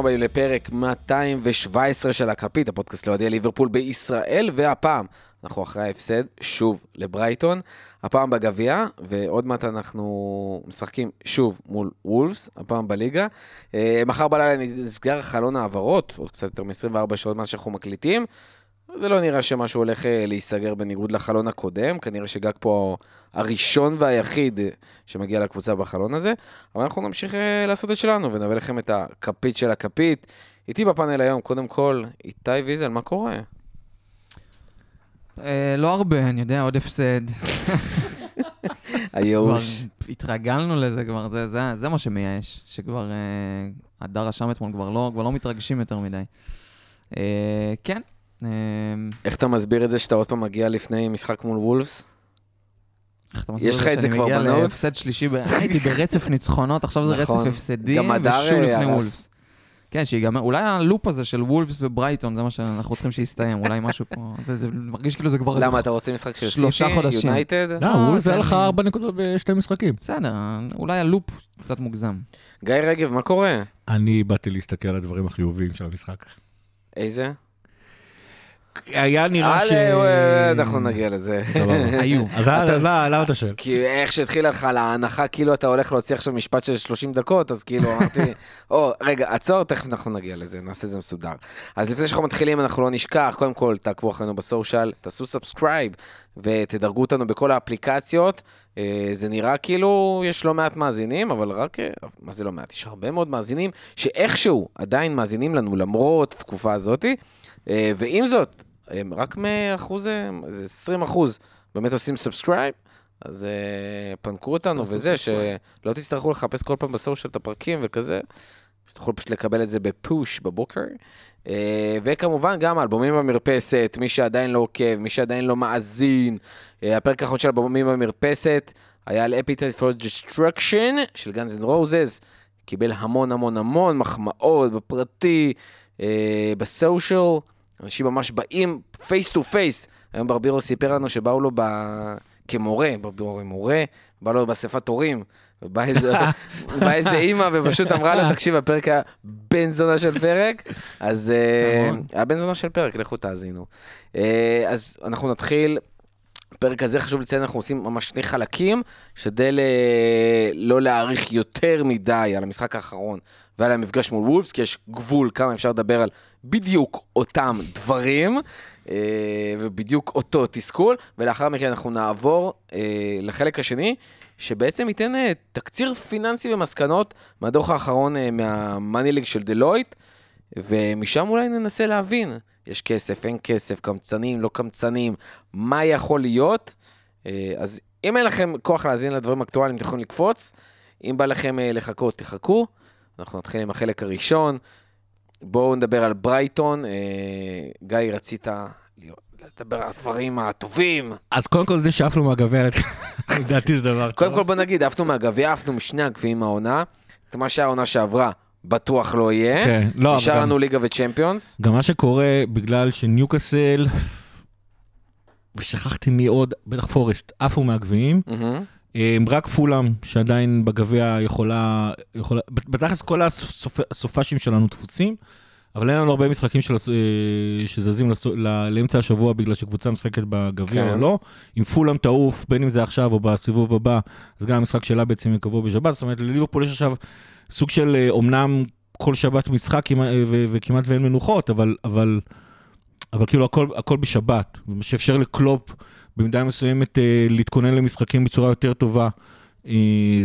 הבאים לפרק 217 של הכפית, הפודקאסט לאוהדי ליברפול בישראל, והפעם אנחנו אחרי ההפסד, שוב, לברייטון, הפעם בגביע, ועוד מעט אנחנו משחקים שוב מול וולפס, הפעם בליגה. אה, מחר בלילה נסגר חלון העברות, עוד קצת יותר מ-24 שעות מאז שאנחנו מקליטים. זה לא נראה שמשהו הולך אה, להיסגר בניגוד לחלון הקודם, כנראה שגג פה הראשון והיחיד שמגיע לקבוצה בחלון הזה, אבל אנחנו נמשיך אה, לעשות את שלנו ונביא לכם את הכפית של הכפית. איתי בפאנל היום, קודם כל, איתי ויזל, מה קורה? אה, לא הרבה, אני יודע, עוד הפסד. הייאוש. התרגלנו לזה כבר, זה, זה, זה מה שמייאש, שכבר הדר רשם אתמול, כבר לא, כבר לא מתרגשים יותר מדי. כן. אה, איך אתה מסביר את זה שאתה עוד פעם מגיע לפני משחק מול וולפס? איך אתה מסביר יש לך את זה שאני כבר מגיע בנוטס? להפסד שלישי, הייתי ברצף ניצחונות, עכשיו זה נכון. רצף הפסדים, גם הדר, ושוב אה, לפני הרס. וולפס. כן, שיגמר, אולי הלופ הזה של וולפס וברייטון, זה מה שאנחנו צריכים שיסתיים, אולי משהו פה, זה, זה מרגיש כאילו זה כבר... למה, אתה רוצה משחק של שלושה חודשים. יונייטד? לא, אה, זה תן לך. ארבע נקודות בשתי משחקים. בסדר, אולי הלופ קצת מוגזם. גיא רגב, מה קורה? אני באתי להסתכל על הדברים החיוביים של המשחק. איזה? היה נראה ש... אה, אנחנו נגיע לזה. סבבה. היו. אז למה למה אתה שואל? כי איך שהתחילה לך להנחה, כאילו אתה הולך להוציא עכשיו משפט של 30 דקות, אז כאילו אמרתי, או, רגע, עצור, תכף אנחנו נגיע לזה, נעשה את זה מסודר. אז לפני שאנחנו מתחילים, אנחנו לא נשכח, קודם כל, תעקבו אחרינו ב social, תעשו subscribe, ותדרגו אותנו בכל האפליקציות. אה, זה נראה כאילו יש לא מעט מאזינים, אבל רק, אה, מה זה לא מעט? יש הרבה מאוד מאזינים שאיכשהו עדיין מאזינים לנו למרות התקופה הזאת. אה, ועם זאת, הם רק מאחוז, אה, זה 20 אחוז, באמת עושים subscribe. אז אה, פנקו אותנו וזה. שלא תצטרכו לחפש כל פעם ב social את הפרקים וכזה, שתוכלו פשוט לקבל את זה ב push בבוקר. אה, וכמובן גם האלבומים במרפסת, מי שעדיין לא עוקב, מי שעדיין לא מאזין, אה, הפרק האחרון של אלבומים במרפסת היה על Appetite for Destruction של Guns N' Roses, קיבל המון המון המון מחמאות בפרטי, ב social, אנשים ממש באים face to face. היום ברבירו סיפר לנו שבאו לו ב... כמורה, ברבירו מורה, בא לו באספת הורים, ובא איזה, אימא ופשוט אמרה לו, תקשיב, הפרק היה בן זונה של פרק, אז אה, נכון. היה בן זונה של פרק, לכו תאזינו. אה, אז אנחנו נתחיל. בפרק הזה חשוב לציין, אנחנו עושים ממש שני חלקים, אה, לא להאריך יותר מדי על המשחק האחרון ועל המפגש מול וולפס, כי יש גבול כמה אפשר לדבר על בדיוק אותם דברים, אה, ובדיוק אותו תסכול, ולאחר מכן אנחנו נעבור אה, לחלק השני, שבעצם ייתן אה, תקציר פיננסי ומסקנות מהדוח האחרון מהמאני ליג של דלויט, ומשם אולי ננסה להבין, יש כסף, אין כסף, קמצנים, לא קמצנים, מה יכול להיות. אז אם אין לכם כוח להאזין לדברים אקטואליים, אתם יכולים לקפוץ. אם בא לכם לחכות, תחכו. אנחנו נתחיל עם החלק הראשון. בואו נדבר על ברייטון. אה, גיא, רצית לדבר על הדברים הטובים. אז קודם כל זה שעפנו מהגביע, לדעתי זה דבר קודם טוב. כל בוא נגיד, עפנו מהגביע, עפנו משני הגביעים העונה. את מה שהעונה שעברה, בטוח לא יהיה. כן, לא, נשאר גם- לנו ליגה וצ'מפיונס. גם מה שקורה בגלל שניוקאסל, ושכחתי מי עוד, בטח פורסט, עפו מהגביעים. מהמם. הם רק פולאם, שעדיין בגביע יכולה, יכולה, בתכלס כל הסופ- הסופאשים שלנו תפוצים, אבל אין לנו הרבה משחקים של, אה, שזזים לסו- לאמצע השבוע בגלל שקבוצה משחקת בגביע כן. או לא. אם פולאם תעוף, בין אם זה עכשיו או בסיבוב הבא, אז גם המשחק שלה בעצם יקבוע בשבת, זאת אומרת לליברפול יש עכשיו סוג של אה, אומנם כל שבת משחק אה, וכמעט ואין מנוחות, אבל, אבל, אבל כאילו הכל, הכל בשבת, מה שאפשר לקלופ במידה מסוימת אה, להתכונן למשחקים בצורה יותר טובה. אה,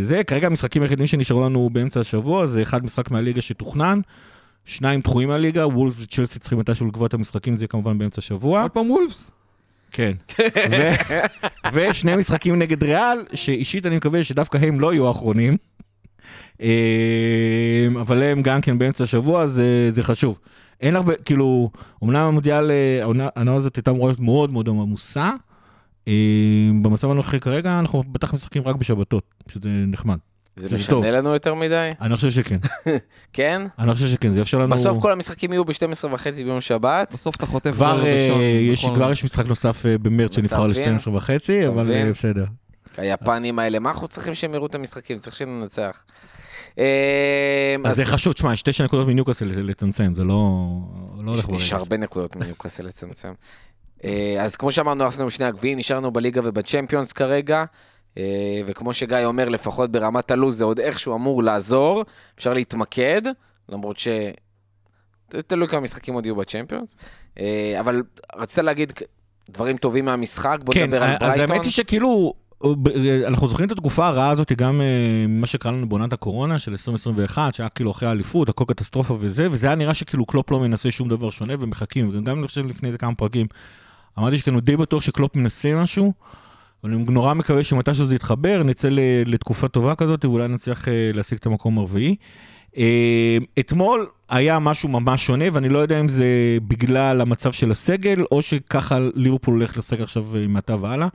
זה כרגע המשחקים היחידים שנשארו לנו באמצע השבוע, זה אחד משחק מהליגה שתוכנן, שניים דחויים מהליגה, וולס וצ'לסי צריכים מתישהו לקבוע את המשחקים, זה יהיה כמובן באמצע השבוע. עוד פעם וולפס. כן. ו- ושני משחקים נגד ריאל, שאישית אני מקווה שדווקא הם לא יהיו האחרונים. אה, אבל הם גם כן באמצע השבוע, זה, זה חשוב. אין הרבה, כאילו, אמנם המונדיאל, העונה העונה הזאת הייתה אמורה להיות מאוד מאוד עמוסה. אה, במצב הנוכחי כרגע אנחנו בטח משחקים רק בשבתות, שזה נחמד. זה משנה טוב. לנו יותר מדי? אני חושב שכן, כן? אני חושב שכן, זה יאפשר לנו... בסוף כל המשחקים יהיו ב-12 וחצי ביום שבת. בסוף אתה חוטף כבר, אה, ראשון. יש, בכל- כבר יש משחק נוסף אה, במרץ שנבחר מבין? ל-12 וחצי, אבל? אה, בסדר. היפנים האלה, מה אנחנו צריכים שהם יראו את המשחקים? צריך שננצח. אה, אז זה חשוב, תשמע, שתי נקודות מניוקאסל לצמצם, זה לא לא יש. הרבה נקודות מניוקאסל לצמצם. אה, אז כמו שאמרנו, עפנו שני הגביעים, נשארנו בליגה ובצ'מפיונס כרגע, אה, וכמו שגיא אומר, לפחות ברמת הלו"ז זה עוד איכשהו אמור לעזור, אפשר להתמקד, למרות ש... תלוי כמה משחקים עוד יהיו בצ'מפיונס, אה, אבל רצית להגיד דברים טובים מהמשחק, בוא כן, נדבר על אז ברייטון. האמת היא שכאילו, אנחנו זוכרים את התקופה הרעה הזאת גם ממה שקרה לנו בעונת הקורונה של 2021, שהיה כאילו אחרי האליפות, הכל קטסטרופה וזה, וזה היה נראה שכאילו קלופ לא מנסה שום דבר שונה ומחכים, וגם אני חושב לפני איזה כמה פרקים, אמרתי שכאילו די בטוח שקלופ מנסה משהו, אני נורא מקווה שמתישהו זה יתחבר, נצא לתקופה טובה כזאת, ואולי נצליח אה, להשיג את המקום הרביעי. אה, אתמול היה משהו ממש שונה, ואני לא יודע אם זה בגלל המצב של הסגל, או שככה ליברפול הולך לשחק עכשיו אה, מעתה והלאה.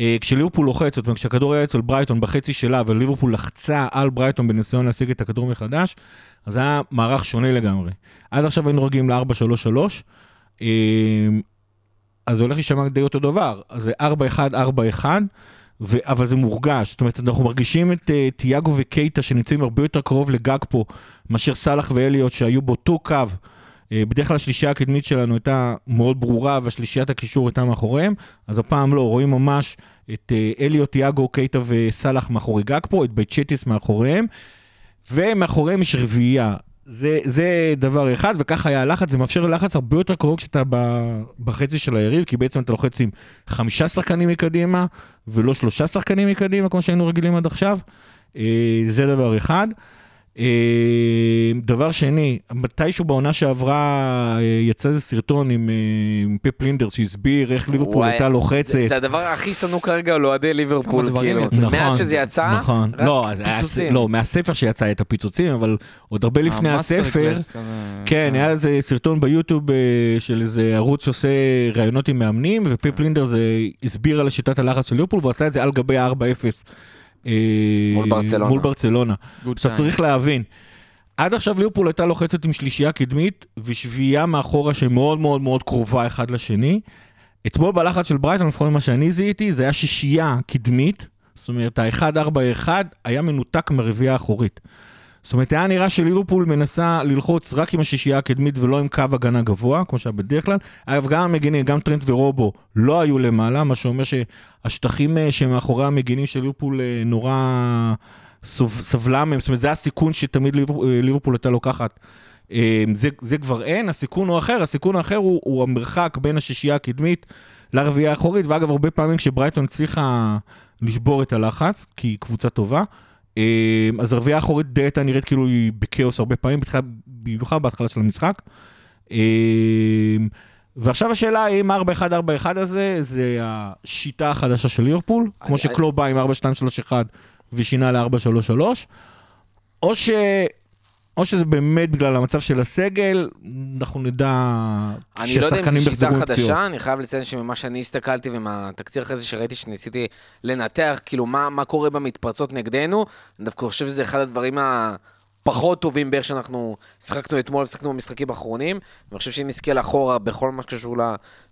אה, כשליברפול לוחץ, זאת אומרת, כשהכדור היה אצל ברייטון בחצי שלה, וליברפול לחצה על ברייטון בניסיון להשיג את הכדור מחדש, אז היה מערך שונה לגמרי. עד עכשיו היינו רגילים ל-4-3-3, אה, אז זה הולך להישמע די אותו דבר. אז זה 4-1-4-1, ו- אבל זה מורגש. זאת אומרת, אנחנו מרגישים את אה, תיאגו וקייטה שנמצאים הרבה יותר קרוב לגאקפו, מאשר סאלח ואליוט שהיו באותו קו. אה, בדרך כלל השלישייה הקדמית שלנו הייתה מאוד ברורה, והשלישיית הקישור הייתה מאחוריהם, אז הפעם לא, רואים ממש את אה, אליוט, תיאגו, קייטה וסאלח מאחורי גאקפו, את בייצ'טיץ' מאחוריהם, ומאחוריהם יש רביעייה. זה, זה דבר אחד, וככה היה הלחץ, זה מאפשר לחץ הרבה יותר קרוב כשאתה בחצי של היריב, כי בעצם אתה לוחץ עם חמישה שחקנים מקדימה, ולא שלושה שחקנים מקדימה, כמו שהיינו רגילים עד עכשיו. אה, זה דבר אחד. אה, דבר שני, מתישהו בעונה שעברה אה, יצא איזה סרטון עם, אה, עם פפ ליינדרס שהסביר איך ליברפול הייתה לוחצת. זה, זה הדבר הכי שנוא כרגע לאוהדי ליברפול, כמה דברים כאילו. יצאו. מאז שזה יצא, נכון, רק לא, פיצוצים. לא, מהספר שיצא את הפיצוצים, אבל עוד הרבה לפני המאסטר הספר, כן, היה איזה סרטון ביוטיוב אה, של איזה ערוץ שעושה ראיונות עם מאמנים, ופיפ לינדר זה הסביר על שיטת הלחץ של ליברפול, והוא עשה את זה על גבי ה-4-0. אה, מול ברצלונה. מול ברצלונה. עכשיו. צריך להבין, עד עכשיו ליברפול הייתה לוחצת עם שלישייה קדמית ושביעייה מאחורה שמאוד מאוד מאוד קרובה אחד לשני. אתמול בלחץ של ברייטון, לפחות ממה שאני זיהיתי, זה היה שישייה קדמית, זאת אומרת ה-1-4-1 היה מנותק מהרביעייה האחורית. זאת אומרת, היה נראה שליברפול מנסה ללחוץ רק עם השישייה הקדמית ולא עם קו הגנה גבוה, כמו שהיה בדרך כלל. אגב, גם המגינים, גם טרנט ורובו לא היו למעלה, מה שאומר שהשטחים אה, שמאחורי המגינים של ליברפול אה, נורא סבלה מהם, זאת אומרת, זה הסיכון שתמיד אה, ליברפול הייתה לוקחת. זה, זה כבר אין, הסיכון הוא אחר, הסיכון האחר הוא, הוא המרחק בין השישייה הקדמית לרביעייה האחורית, ואגב, הרבה פעמים כשברייטון הצליחה לשבור את הלחץ, כי היא קבוצה טובה, אז הרביעייה האחורית הייתה נראית כאילו היא בכאוס הרבה פעמים, במיוחד בהתחלה של המשחק. אה, ועכשיו השאלה האם 4-1-4-1 הזה, זה השיטה החדשה של ליברפול, כמו שקלוב בא עם 4-2-3-1 ושינה ל-4-3-3, או ש... או שזה באמת בגלל המצב של הסגל, אנחנו נדע אני לא יודע אם זו שיטה יחזרו פציעות. חדשה, אני חייב לציין שממה שאני הסתכלתי ומהתקציר אחרי זה שראיתי שניסיתי לנתח, כאילו מה, מה קורה במתפרצות נגדנו, אני דווקא חושב שזה אחד הדברים הפחות טובים באיך שאנחנו שיחקנו אתמול, שיחקנו במשחקים האחרונים, ואני חושב שאם נסתכל אחורה בכל מה שקשור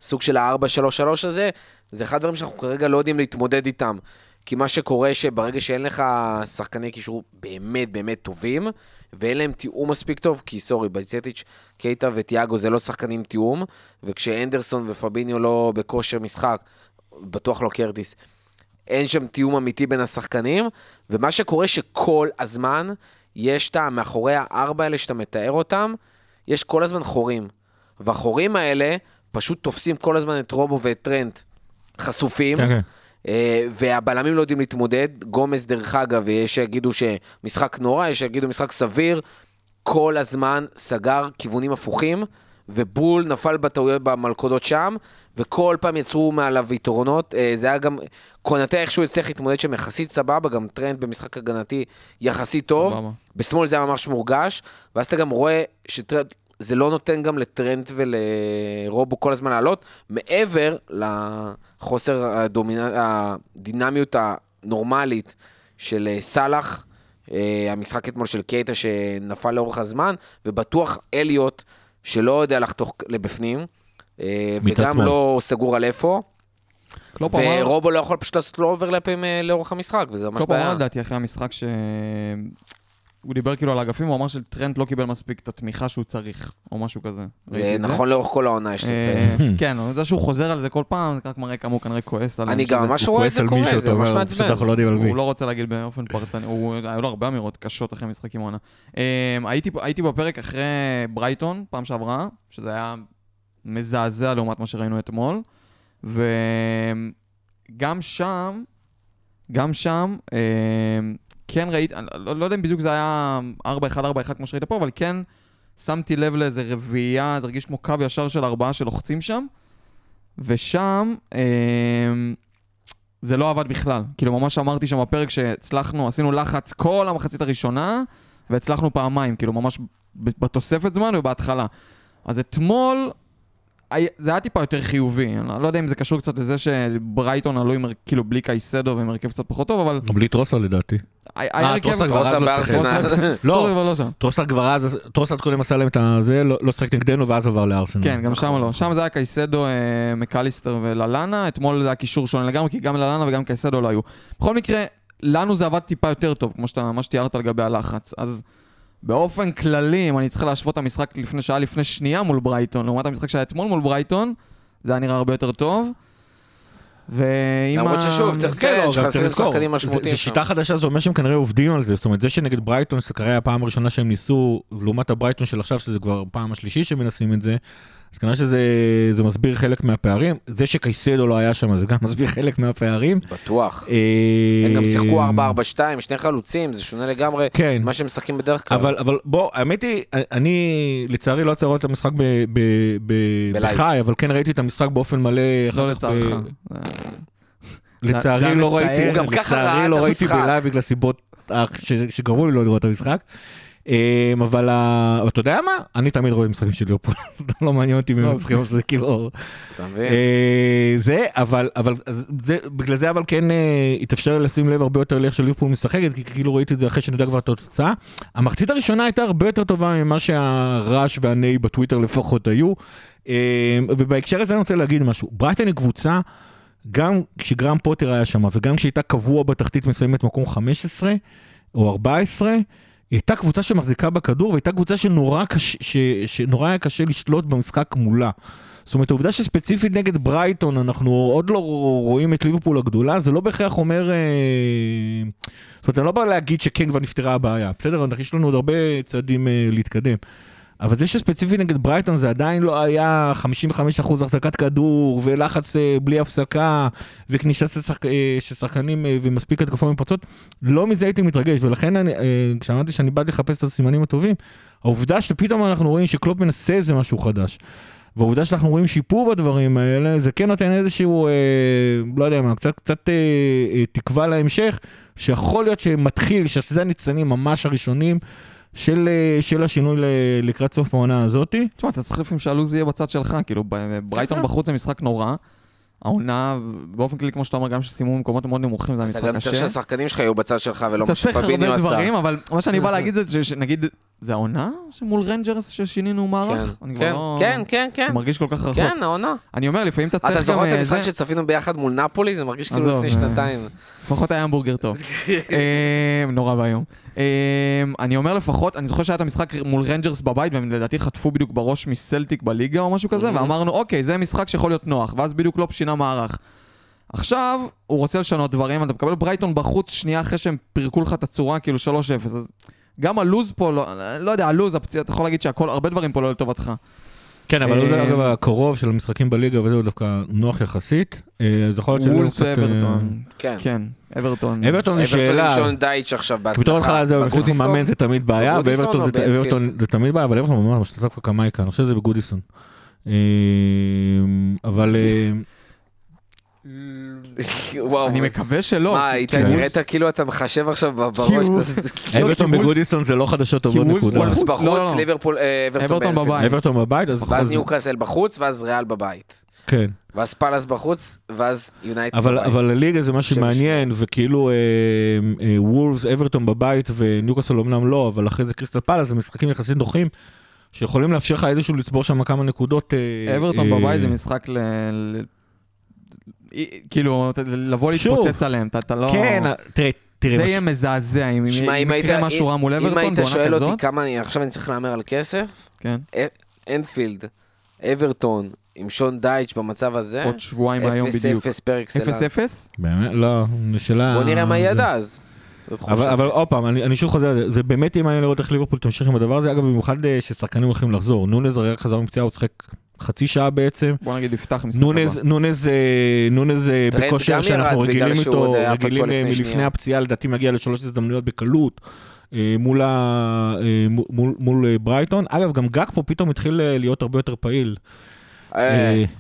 לסוג של ה-4-3-3 הזה, זה אחד הדברים שאנחנו כרגע לא יודעים להתמודד איתם. כי מה שקורה שברגע שאין לך שחקני קישור באמת באמת טובים, ואין להם תיאום מספיק טוב, כי סורי, בייצטיץ', קייטה וטיאגו זה לא שחקנים תיאום, וכשאנדרסון ופביניו לא בכושר משחק, בטוח לא קרטיס, אין שם תיאום אמיתי בין השחקנים, ומה שקורה שכל הזמן יש את מאחורי הארבע האלה שאתה מתאר אותם, יש כל הזמן חורים. והחורים האלה פשוט תופסים כל הזמן את רובו ואת טרנט חשופים. כן, כן. אה, והבלמים לא יודעים להתמודד. גומז, דרך אגב, יש שיגידו שמשחק נורא, יש שיגידו משחק סביר. כל הזמן סגר כיוונים הפוכים, ובול נפל בטעויות במלכודות שם, וכל פעם יצרו מעליו יתרונות. אה, זה היה גם, קונאטה איכשהו הצליח להתמודד שם יחסית סבבה, גם טרנט במשחק הגנתי יחסית טוב. סבבה. בשמאל זה היה ממש מורגש, ואז אתה גם רואה שטרנט, זה לא נותן גם לטרנט ולרובו כל הזמן לעלות, מעבר לחוסר הדומינ... הדינמיות הנורמלית של אה, סאלח, אה, המשחק אתמול של קייטה שנפל לאורך הזמן, ובטוח אליוט שלא יודע לחתוך לבפנים, אה, וגם שמאל. לא סגור על איפה, קלופ אמר, ורובו לא יכול פשוט לעשות לו אוברלאפים אה, לאורך המשחק, וזה ממש קלופ אמר בעיה. לדעתי אחרי המשחק ש... הוא דיבר כאילו על האגפים, הוא אמר שטרנט לא קיבל מספיק את התמיכה שהוא צריך, או משהו כזה. ונכון לאורך כל העונה, יש לציין. אה, כן, אני יודע שהוא חוזר על זה כל פעם, זה רק מראה כמה הוא כנראה כועס עליהם. אני גם ממש רואה את זה על קורה, זה ממש מעצבן. אנחנו לא יודעים על מי. הוא לא רוצה להגיד באופן פרטני, הוא- היו לו הרבה אמירות קשות אחרי משחקים העונה. אה, הייתי הייתי בפרק אחרי ברייטון, פעם שעברה, שזה היה מזעזע לעומת מה שראינו אתמול, וגם שם, גם שם, אה, כן ראיתי, לא לא יודע אם בדיוק זה היה 4-1, 4-1 כמו שראית פה, אבל כן שמתי לב לאיזה רביעייה, זה הרגיש כמו קו ישר של ארבעה שלוחצים שם, ושם אה, זה לא עבד בכלל. כאילו, ממש אמרתי שם בפרק שהצלחנו, עשינו לחץ כל המחצית הראשונה, והצלחנו פעמיים, כאילו, ממש בתוספת זמן ובהתחלה. אז אתמול, זה היה טיפה יותר חיובי. אני לא- לא יודע אם זה קשור קצת לזה שברייטון עלו עם, כאילו, בלי קייסדו ועם הרכב קצת פחות טוב, אבל... בלי טרוסר לדעתי. אה, טרוסר כבר אז טרוסה לא שיחק. לא, טרוסר כבר אז, קודם עשה להם את הזה, לא לא שיחק נגדנו ואז עבר לארסנל. כן, גם שם לא. שם זה היה קייסדו, אה, מקליסטר וללאנה, אתמול זה היה קישור שונה לגמרי, כי גם ללאנה וגם קייסדו לא היו. בכל מקרה, לנו זה עבד טיפה יותר טוב, כמו שאתה, מה שתיארת לגבי הלחץ. אז באופן כללי, אם אני צריך להשוות את המשחק לפני שעה לפני שנייה מול ברייטון, לעומת המשחק שהיה אתמול מול ברייטון, זה היה נראה הרבה יותר טוב. ואם למרות ששוב, צריך כן, לזכור, זה- שם. שיטה חדשה, זה אומר שהם כנראה עובדים על זה, זאת אומרת, זה שנגד ברייטון זה כנראה הפעם הראשונה שהם ניסו, ולעומת הברייטון של עכשיו, שזה כבר הפעם השלישית שמנסים את זה, אז כנראה שזה זה מסביר חלק מהפערים. זה שקייסדו לא היה שם, זה גם מסביר חלק מהפערים. בטוח. אה, הם גם שיחקו 4-4-2, שני חלוצים, זה שונה לגמרי כן. ממה שהם משחקים בדרך כלל. אבל, אבל בוא, האמת היא, אני לצערי לא את המשחק ב- ב- ב-. בחי, אבל כן ראיתי את המשחק באופן מלא. לא לצערך. ב- זה- לצערי לא. ראיתי, הוא גם ככה ראה לצערי לא ראיתי. בלייב בגלל סיבות אה, ש- שגרמו לי לא לראות את המשחק. אה, אבל אתה יודע מה? אני תמיד רואה משחקים של ליברפול, לא מעניין אותי מי לא, מנצחים, זה כאילו... אה, זה, אבל, בגלל זה אבל כן אה, התאפשר לשים לב הרבה יותר לאיך שליברפול משחקת, כי כאילו ראיתי את זה אחרי שאני יודע כבר את התוצאה. המחצית הראשונה הייתה הרבה יותר טובה ממה שהרעש והנהי בטוויטר לפחות היו. אה, ובהקשר הזה אני רוצה להגיד משהו, ברייטון היא קבוצה, גם כשגרם פוטר היה שם וגם כשהייתה קבוע בתחתית מסיימת מקום 15 או 14, היא הייתה קבוצה שמחזיקה בכדור והייתה קבוצה שנורא קשה, ש, שנורא היה קשה לשלוט במשחק מולה. זאת אומרת, העובדה שספציפית נגד ברייטון אנחנו עוד לא רואים את ליברפול הגדולה, זה לא בהכרח אומר... אה, זאת אומרת, אני לא בא להגיד שכן כבר נפתרה הבעיה, בסדר? יש לנו עוד הרבה צעדים אה, להתקדם. אבל זה שספציפית נגד ברייטון זה עדיין לא היה 55% החזקת כדור ולחץ אה, בלי הפסקה וכניסה של, שחק... אה, שחקנים אה, ומספיק התקפה מפרצות, לא מזה הייתי מתרגש ולכן אני, כשאמרתי שאני באתי לחפש את הסימנים הטובים, העובדה שפתאום אנחנו רואים שקלופ מנסה איזה משהו חדש. והעובדה שאנחנו רואים שיפור בדברים האלה, זה כן נותן איזשהו, אה, לא יודע מה, קצת, קצת אה, אה, תקווה להמשך, שיכול להיות שמתחיל, שזה הניצנים ממש הראשונים של, אה, של השינוי ל, לקראת סוף העונה הזאתי. תשמע, אתה צריך לפעמים שהלו"ז יהיה בצד שלך, כאילו, ב- ברייטון בחוץ זה משחק נורא. העונה, באופן כללי, כמו שאתה אומר, גם שסיימו במקומות מאוד נמוכים, זה היה אתה משחק גם צריך קשה. שהשחקנים שלך יהיו בצד שלך ולא אתה מה צריך שפביניו הרבה עשה. דברים, אבל מה שאני בא להגיד זה שנגיד, זה העונה שמול רנג'רס ששינינו מערך? כבר כן, לא... כן, כן, כן. אני מרגיש כל כך רחוק. כן, העונה. אני אומר, לפעמים אתה צריך אתה גם... זוכר את אה, המשחק שצפינו ביחד מול נפולי? זה מרגיש כאילו לפני אה. שנתיים. לפחות היה המבורגר טוב. אה, נורא ואיום. אה, אני אומר לפחות, אני זוכר שהיה את המשחק מול רנג'רס בבית, והם לדעתי חטפו בדיוק בראש מסלטיק בליגה או משהו כזה, Mhm. ואמרנו, אוקיי, זה משחק שיכול להיות נוח, ואז בדיוק לא שינה מערך. עכשיו, הוא רוצה לשנות דברים, אתה מקבל ברייטון בחוץ שנייה אחרי שהם פירקו לך את הצורה, כאילו 3-0, אז גם הלוז פה, לא, לא יודע, הלוז, הפציעה, אתה יכול להגיד שהכל, הרבה דברים פה לא לטובתך. כן, אבל זה אה, אגב הקרוב של המשחקים בליגה וזה דווקא נוח יחסית. אה, אז יכול להיות שזה וולס קצת... אה, ואברטון. כן. כן, אברטון. אברטון זה אברטון שאלה. שון דייץ' עכשיו כי בהצלחה. בתור התחלה זהו, בגודיסון? מאמן זה תמיד בעיה, בגודיסון ואברטון או זה-? אברטון תמיד בעיה, אבל אברטון ממש משתתף בקמייקה, אני חושב שזה בגודיסון. אה, אבל אה, וואו. אני מקווה שלא. מה, היית נראית כאילו אתה מחשב עכשיו בראש. אברטון בגודיסון זה לא חדשות טובות נקודה. וולבס בחוץ, לא, בחוץ, לא. ליברפול, אה, אברטון. בבית. אברטון בבית, אז... ואז אז- ניוקאסל בחוץ, ואז ריאל בבית. כן. ואז פאלאס בחוץ, ואז יונייטד אבל, בבית. אבל הליגה זה משהו מעניין, וכאילו אה, אה, וולבס, אברטון בבית וניוקאסל אמנם לא, אבל אחרי זה קריסטל פאלאס, זה משחקים יחסית נוחים, שיכולים לאפשר לך איזשהו לצבור שם כמה נקודות. אברטון בבית זה משחק כאילו, לבוא. להתפוצץ עליהם, אתה- אתה לא... כן, תראה, תראה, זה מש- יהיה מזעזע אם אם אם היית- יקרה משהו רע מול אם אברטון היית בעונה שואל אותי כזאת. כמה, אני- עכשיו אני צריך להמר על כסף, כן. א- אנפילד, אברטון, עם שון דייץ' במצב הזה, עוד שבועיים מהיום בדיוק. 0-0 פר אקסלנס. 0-0? באמת, לא, שאלה... בוא נראה מה יהיה עד אז. אבל, עוד פעם, אני, אני שוב חוזר, זה זה באמת יהיה מעניין לראות איך ליברפול תמשיך עם הדבר הזה, אגב, במיוחד אה, ששחקנים הולכים לחזור. נונז הרי חזר מפציעה, הוא שיחק חצי שעה בעצם. בוא נגיד יפתח משחק נונז, הבא. נונז, אה, נונז אה, בכושר שאנחנו רגילים איתו, רגילים לפני אה, מלפני. הפציעה, לדעתי מגיע לשלוש הזדמנויות בקלות. מול, ה, מול, מול, מול ברייטון. אגב, גם גג פה פתאום התחיל להיות הרבה יותר פעיל.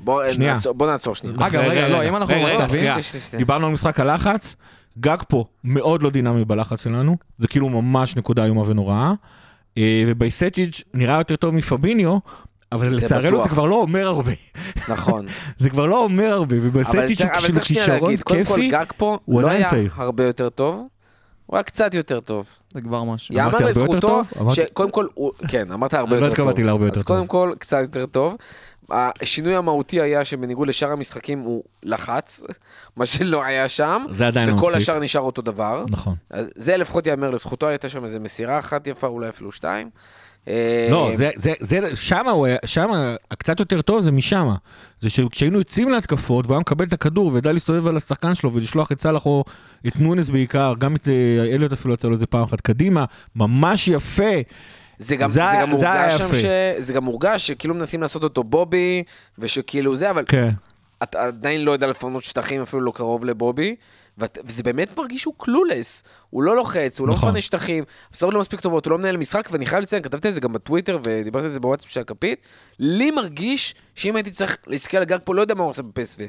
בוא. נעצור- שנייה. אגב, רגע, לא, אם אנחנו במצבים... דיברנו על משחק הלחץ, גג פה מאוד לא דינמי בלחץ שלנו, זה כאילו ממש נקודה איומה ונוראה. אה, ובייסצ'יץ' נראה יותר טוב מפביניו, אבל לצערנו. זה כבר לא אומר הרבה. נכון. זה כבר לא אומר הרבה, אבל של כישרון להגיד, קודם כל כיפי, גג פה הוא לא עדיין היה צעיר. הרבה יותר טוב, הוא היה קצת יותר טוב. זה כבר משהו. יאמר לזכותו, שקודם כל, כן, אמרת הרבה לא יותר טוב. התכוונתי להרבה יותר אז טוב. קודם כל, קצת יותר טוב. השינוי המהותי היה שבניגוד לשאר המשחקים הוא לחץ, מה שלא היה שם, זה עדיין לא וכל מספיק. השאר נשאר אותו דבר. נכון. אז זה לפחות ייאמר לזכותו, הייתה שם איזה מסירה אחת יפה, אולי אפילו שתיים. אה, לא, זה, זה, זה, שמה הוא היה, שמה, הקצת יותר טוב זה משמה. זה שכשהיינו יוצאים להתקפות, והוא היה מקבל את הכדור, וידע להסתובב על השחקן שלו, ולשלוח את סאלח או את נונס בעיקר, גם את אה, אליוט אפילו יצא לו איזה פעם אחת קדימה, ממש יפה. זה גם, זה זה גם מורגש שם. ש... זה גם מורגש שכאילו מנסים לעשות אותו בובי, ושכאילו זה, אבל כן. אתה עדיין לא יודע לפנות שטחים, אפילו לא קרוב לבובי, וזה באמת מרגיש שהוא קלולס. הוא לא לוחץ, הוא לא נכון. מפנה שטחים, המסורת לא מספיק טובות, הוא לא מנהל משחק, ואני חייב לציין, כתבתי את זה גם בטוויטר, ודיברתי על זה בוואטסאפ של הכפית, לי מרגיש שאם הייתי צריך להסתכל על גג פה, לא יודע מה הוא עושה בפסו.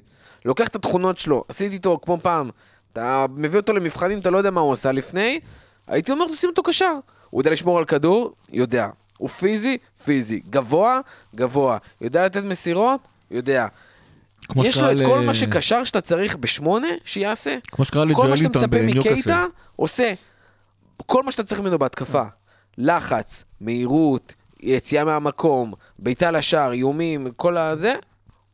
לוקח את התכונות שלו, עשיתי איתו כמו פעם, אתה מביא אותו למבחנים, אתה לא יודע מה הוא עשה לפני, הייתי אומר, תשים אותו קשר. הוא יודע לשמור על כדור, יודע. הוא פיזי, פיזי. גבוה, גבוה. יודע לתת מסירות, יודע. כמו יש לו את ל- כל מה שקשר שאתה צריך בשמונה, שיעשה. כמו שקרה כל מה שאתה מצפה. מקייטה, עושה. כל מה שאתה צריך ממנו בהתקפה. לחץ, מהירות, יציאה מהמקום, בעיטה לשער, איומים, כל הזה,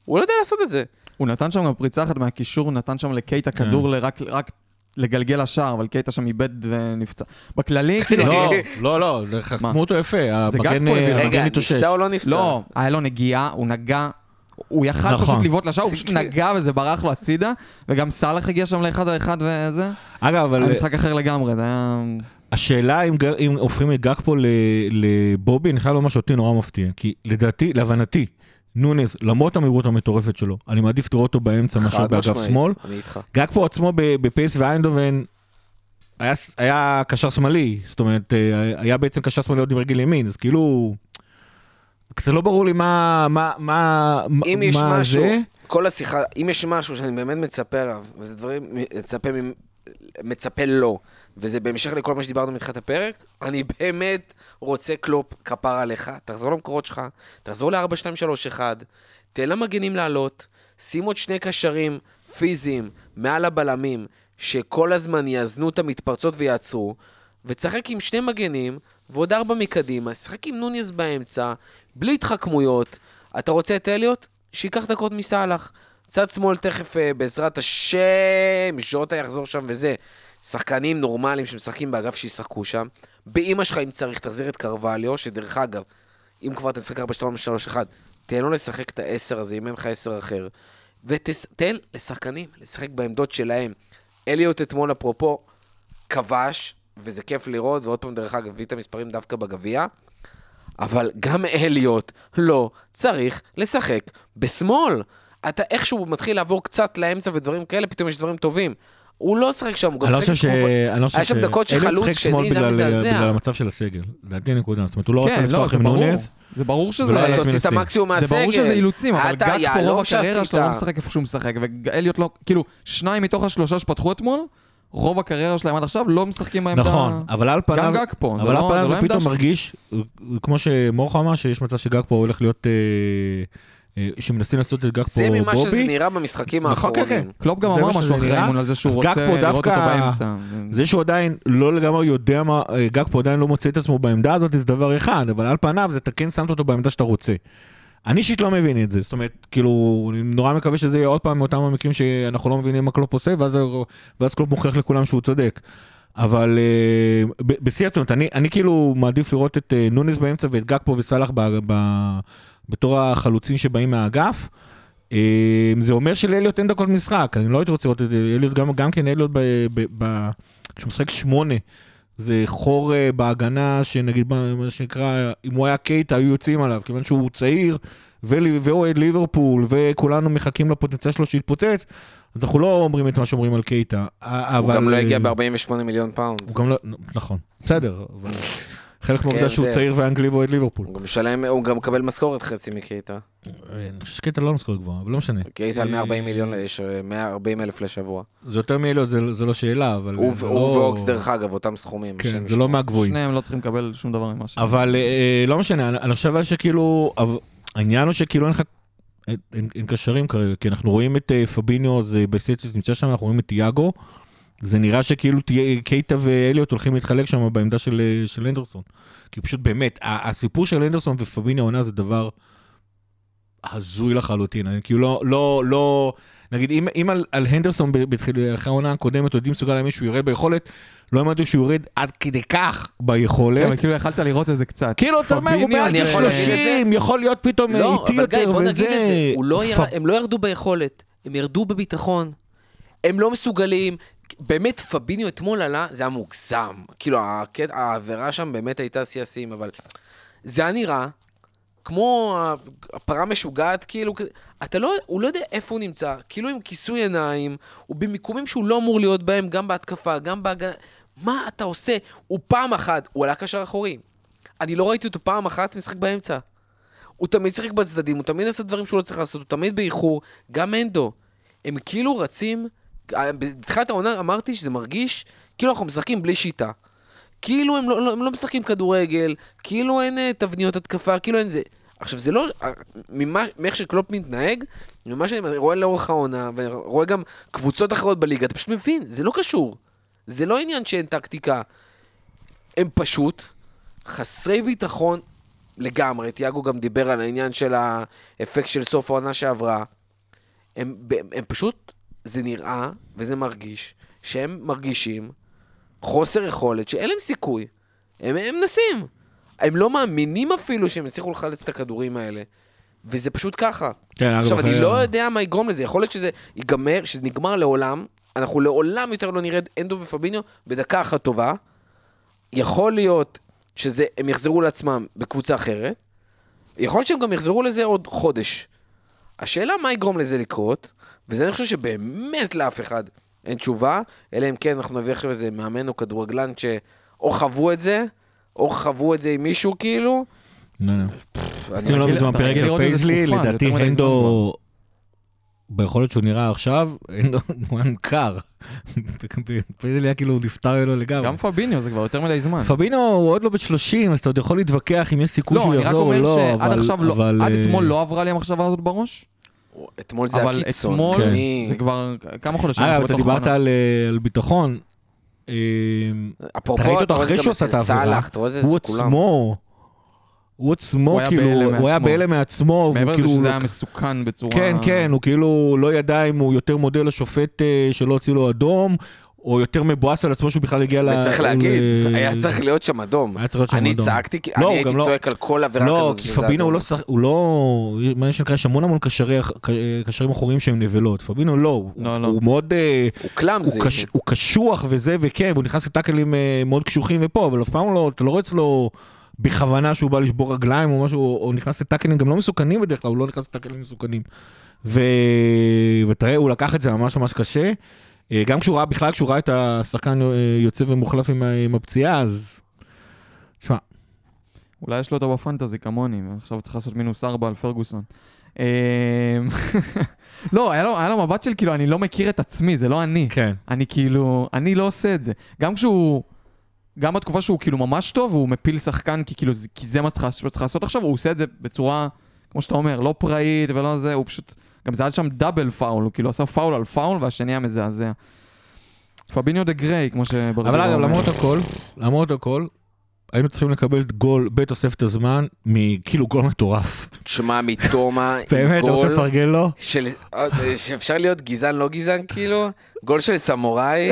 הוא לא יודע לעשות את זה. הוא נתן שם גם פריצה אחת מהקישור, הוא נתן שם לקייטה כן. כדור ל- רק- לגלגל לשער, אבל קייטה שם איבד ונפצע. בכללי, כאילו... לא, לא, לא, חסמו אותו יפה. המגן אה, רגע, התאושש. נפצע או לא נפצע? לא, היה לו נגיעה, הוא נגע, הוא יכל נכון. פשוט לבעוט לשער, הוא פשוט נגע וזה ברח לו הצידה, וגם סאלח הגיע שם לאחד על אחד וזה. אגב, אבל היה משחק אחר לגמרי, זה היה... השאלה אם, גר- אם הופכים את גג פה ל- לבובי, אני חייב לומר שאותי נורא מפתיע. כי לדעתי, להבנתי, נונס, למרות המהירות המטורפת שלו, אני מעדיף לראות אותו באמצע מאשר באגף שמאל. גג פה עצמו ב- בפייס ואיינדובן היה, היה קשר שמאלי, זאת אומרת, אה, היה בעצם קשר שמאלי עוד עם רגל ימין, אז כאילו, קצת לא ברור לי מה, מה, מה, אם יש מה משהו, זה. כל השיחה, אם יש משהו שאני באמת מצפה עליו, וזה דברים, מצפה, מצפה לו, וזה בהמשך לכל מה שדיברנו מתחילת הפרק, אני באמת רוצה קלופ כפר עליך, תחזור למקורות שלך, תחזור ל-4, 2, 3, 1, תן למגנים לעלות, שים עוד שני קשרים פיזיים מעל הבלמים, שכל הזמן יאזנו את המתפרצות ויעצרו, ותשחק עם שני מגנים, ועוד ארבע מקדימה, שחק עם נוניס באמצע, בלי התחכמויות. אתה רוצה את אליוט? שייקח דקות מסאלח. צד שמאל תכף, אה, בעזרת השם, ז'וטה יחזור שם וזה. שחקנים נורמליים שמשחקים באגף שישחקו שם. באימא שלך, אם צריך, תחזיר את קרווליו, שדרך אגב, אם כבר אתה משחק 4-2-3-1, תן לו לשחק את העשר הזה, אם אין לך עשר אחר. ותן לשחקנים לשחק בעמדות שלהם. אליוט אתמול, אפרופו, כבש, וזה כיף לראות, ועוד פעם, דרך אגב, הביא את המספרים דווקא בגביע, אבל גם אליוט לא צריך לשחק בשמאל. אתה איכשהו מתחיל לעבור קצת לאמצע ודברים כאלה, פתאום יש דברים טובים. הוא לא שחק שם, הוא גם לא שחק. תקופה- אני לא חושב היה שם דקות שחלוץ שמאל שני, זה היה מזעזע. בגלל המצב של הסגל. לדעתי נקודה. זאת אומרת, הוא לא רצה כן, לא, לפתוח עם. נונס. זה ברור שזה... תוציא את. המקסימום מהסגל. זה ברור שזה אילוצים, אבל גג פה רוב הקריירה. שלו לא משחק איפה שהוא משחק, ואליוט לא, כאילו, שניים מתוך השלושה שפתחו אתמול, רוב הקריירה שלהם עד עכשיו לא משחקים בעמדה... נכון, אבל על פניו... גם גג פה, זה אבל לא- על פניו זה לא פתאום. מרגיש, כמו שמורכו אמר, שיש מצב שגג פה הולך להיות... אה, אה, שמנסים לעשות את גג פה זה ממה שזה בובי. נראה במשחקים נכון, כן, האחרונים. קלופ גם אמר משהו אחרי. האימון על זה שהוא רוצה לראות אותו באמצע. זה שהוא עדיין לא לגמרי יודע מה, אה, גקפו עדיין לא מוצא את עצמו בעמדה הזאת, זה דבר אחד, אבל על פניו זה אתה כן שמת אותו בעמדה שאתה רוצה. אני אישית לא מבין את זה, זאת אומרת, כאילו, אני נורא מקווה שזה יהיה עוד פעם מאותם המקרים שאנחנו לא מבינים מה קלופ עושה, ואז, ואז קלופ מוכיח לכולם שהוא צודק. אבל ב- בשיא הרצינות, אני, אני כאילו מעדיף לראות את אה, נונייס באמצע ואת גקפו וסאלח ב, ב, בתור החלוצים שבאים מהאגף. אה, זה אומר שלאליוט אין דקות משחק, אני לא הייתי רוצה לראות את אליוט, גם, גם כן אליוט, כשהוא משחק שמונה, זה חור אה, בהגנה, שנגיד, מה שנקרא, אם הוא היה קייטה, היו יוצאים עליו, כיוון שהוא צעיר, ואוהד ליברפול, וכולנו מחכים לפוטנציאל שלו שיתפוצץ, אז אנחנו לא אומרים את מה שאומרים על קייטה. הוא גם לא הגיע ב-48 מיליון פאונד. הוא גם לא, נכון, בסדר, אבל חלק מהעובדה כן, שהוא צעיר ואנגלי ואוהד ליברפול. הוא גם משלם, הוא גם מקבל משכורת חצי מקייטה. אני חושב שקייטה לא משכורת גבוהה, אבל לא משנה. קייטה על אה, 140 מיליון, לש- 140 אלף לשבוע. זה יותר מאליוט, זה זה לא שאלה, אבל... הוא הוא לא- ואוקס, דרך אגב, אותם סכומים. כן, זה לא. מהגבוהים. שניהם לא צריכים לקבל שום דבר ממה ש... אבל אה, לא משנה, אני חושב שכאילו, העניין הוא שכאילו אין לך, אין- קשרים כרגע, כי אנחנו רואים את אה, פביניו, זה בסטוס נמצא שם, אנחנו רואים את תיאגו, זה נראה שכאילו תהיה- קייטה ואליוט הולכים להתחלק שם בעמדה של של אנדרסון. כי פשוט באמת, הסיפור של אנדרסון ופביניו העונה זה דבר הזוי לחלוטין, אני כאילו לא, לא, לא, נגיד אם, אם על, על הנדרסון ב- בתחיל- אחרי העונה הקודמת יודעים מסוגל להאמין שהוא ירד ביכולת, לא האמנתי שהוא יורד עד כדי כך ביכולת. כן, אבל כאילו יכלת לראות את זה קצת. כאילו, אתה אומר, הוא בעד אני זה- יכול להגיד את זה? 30, יכול להיות פתאום לא, איטי אבל גיא, יותר בוא וזה. נגיד את זה. הוא לא הם לא ירדו ביכולת, הם ירדו בביטחון. הם לא מסוגלים. באמת, פביניו אתמול עלה, זה היה מוגזם. כאילו, הקט- העבירה שם באמת הייתה שיא השיאים, אבל זה היה נראה כמו הפרה משוגעת, כאילו, אתה לא, הוא לא יודע איפה הוא נמצא, כאילו עם כיסוי עיניים, הוא במיקומים שהוא לא אמור להיות בהם, גם בהתקפה, גם בהגנה. מה אתה עושה? הוא פעם אחת, הוא עלה קשר אחורי. אני לא ראיתי אותו פעם אחת משחק באמצע. הוא תמיד שיחק בצדדים, הוא תמיד עשה דברים שהוא לא צריך לעשות, הוא תמיד באיחור, גם אנדו. הם כאילו רצים, בתחילת העונה אמרתי שזה מרגיש כאילו אנחנו משחקים בלי שיטה. כאילו הם לא, לא, הם לא משחקים כדורגל, כאילו אין אה, תבניות התקפה, כאילו אין זה. עכשיו זה לא, אה, ממה, מאיך שקלופ מתנהג, ממה שאני רואה לאורך העונה, ורואה גם קבוצות אחרות בליגה, אתה פשוט מבין, זה לא קשור. זה לא עניין שאין טקטיקה. הם פשוט חסרי ביטחון לגמרי. תיאגו גם דיבר על העניין של האפקט של סוף העונה שעברה. הם, הם, הם פשוט, זה נראה וזה מרגיש שהם מרגישים חוסר יכולת, שאין להם סיכוי. הם, הם מנסים. הם לא מאמינים אפילו שהם יצליחו לחלץ את הכדורים האלה. וזה פשוט ככה. כן, עכשיו, אני לא יודע מה יגרום לזה. יכול להיות שזה ייגמר, שזה נגמר לעולם. אנחנו לעולם יותר לא נראה אנדו ופביניו בדקה אחת טובה. יכול להיות שהם יחזרו לעצמם בקבוצה אחרת. יכול להיות שהם גם יחזרו לזה עוד חודש. השאלה מה יגרום לזה לקרות, וזה אני חושב שבאמת לאף אחד אין תשובה, אלא אם כן אנחנו נביא עכשיו איזה מאמן או כדורגלן שאו חוו את זה, או חוו את זה עם מישהו כאילו. עשינו לא מזמן פרק על פייזלי, לדעתי הנדו, ביכולת שהוא נראה עכשיו, הנדו הוא היה קר. פייזלי היה כאילו נפטר לו לגמרי. גם פביניו זה כבר יותר מדי זמן. פביניו הוא עוד לא בת 30, אז אתה עוד יכול להתווכח אם יש סיכוי לא, שהוא יחזור או לא, לא- אבל, עד אה, אתמול לא עברה לי המחשבה הזאת בראש, אתמול זה אבל הקיצון. אתמול כן. זה כבר כמה חודשים. אגב, אתה דיברת. על אה, על ביטחון. אה, אפרופו, אתה ראית אותו אחרי שהוא עשה את העבירה, הוא. עצמו, הוא עצמו, כאילו, הוא היה. בהלם מעצמו, מעבר לזה כאילו- שזה היה מסוכן בצורה... כן, כן, הוא כאילו לא ידע אם הוא יותר מודה לשופט אה, שלא הוציא לו אדום, או יותר מבואס על עצמו שהוא בכלל הגיע ל... וצריך להגיד, היה צריך להיות שם אדום. היה צריך להיות שם אני אדום. צעקתי, כי לא, אני הוא הייתי גם לא- צועק על כל עבירה לא, כזאת. כי שזה פבינו הוא. לא, הוא לא, מה שנקרא, יש המון המון קשרי- קשרים אחוריים שהם נבלות. פבינו לא, הוא- לא, לא. מאוד, אה, הוא קלאמזי. הוא קש- הוא קשוח וזה, וכן, והוא נכנס לטאקלים אה, מאוד קשוחים ופה, אבל אף פעם לא, אתה לא רואה אצלו בכוונה שהוא בא לשבור רגליים או משהו, או נכנס לטאקלים גם לא מסוכנים בדרך כלל, הוא לא נכנס לטאקלים מסוכנים. ו... ותראה, הוא לקח את זה ממש ממש קשה. אה, גם כשהוא ראה, בכלל כשהוא ראה את השחקן אה, יוצא ומוחלף עם, עם הפציעה, אז... תשמע, אולי יש לו אותו בפנטזי כמוני, ועכשיו צריך לעשות מינוס ארבע על פרגוסון. אמ, לא, היה לו, היה לו מבט של כאילו, אני לא מכיר את עצמי, זה לא אני. כן. אני כאילו, אני לא עושה את זה. גם כשהוא, גם בתקופה שהוא כאילו ממש טוב, הוא מפיל שחקן כי כאילו, כי זה מה שצריך לעשות עכשיו, הוא עושה את זה בצורה, כמו שאתה אומר, לא פראית ולא זה, הוא פשוט, גם זה היה שם דאבל פאול, הוא כאילו עשה פאול על פאול והשני היה מזעזע. פביניו דה גריי, כמו שברדו אבל אגב, למרות הכל, למרות הכל, היינו צריכים לקבל גול בתוספת הזמן, מכאילו גול מטורף. תשמע, מתומה, באמת, אתה רוצה לפרגן לו? של... אה, שאפשר להיות גזען לא גזען כאילו, גול של סמוראי,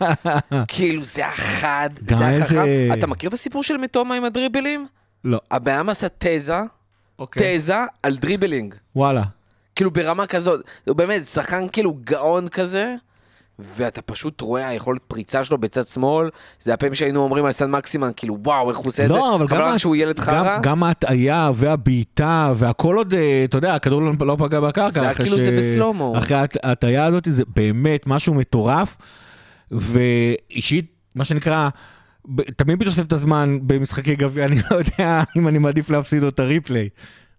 כאילו זה החד, זה איזה- החכם. אתה מכיר את הסיפור של מתומה עם הדריבלים? לא. אדם עשה תזה, אוקיי. תזה על דריבלינג. וואלה. כאילו ברמה כזאת, הוא באמת שחקן כאילו גאון כזה, ואתה פשוט רואה היכולת פריצה שלו בצד שמאל, זה הפעמים שהיינו אומרים על סן מקסימן, כאילו וואו, איך הוא עושה את זה, לא, אבל גם... רק שהוא ילד גם- חרא, גם ההטעיה והבעיטה והכל עוד, אה, אתה יודע, הכדור לא- לא פגע בקרקע. זה היה כאילו ש- זה בסלומו. אחרי ההט- ההטעיה הזאת זה באמת משהו מטורף, ואישית, מה שנקרא, תמיד בתוספת הזמן במשחקי גביע, אני לא יודע אם אני מעדיף להפסיד או את הריפליי.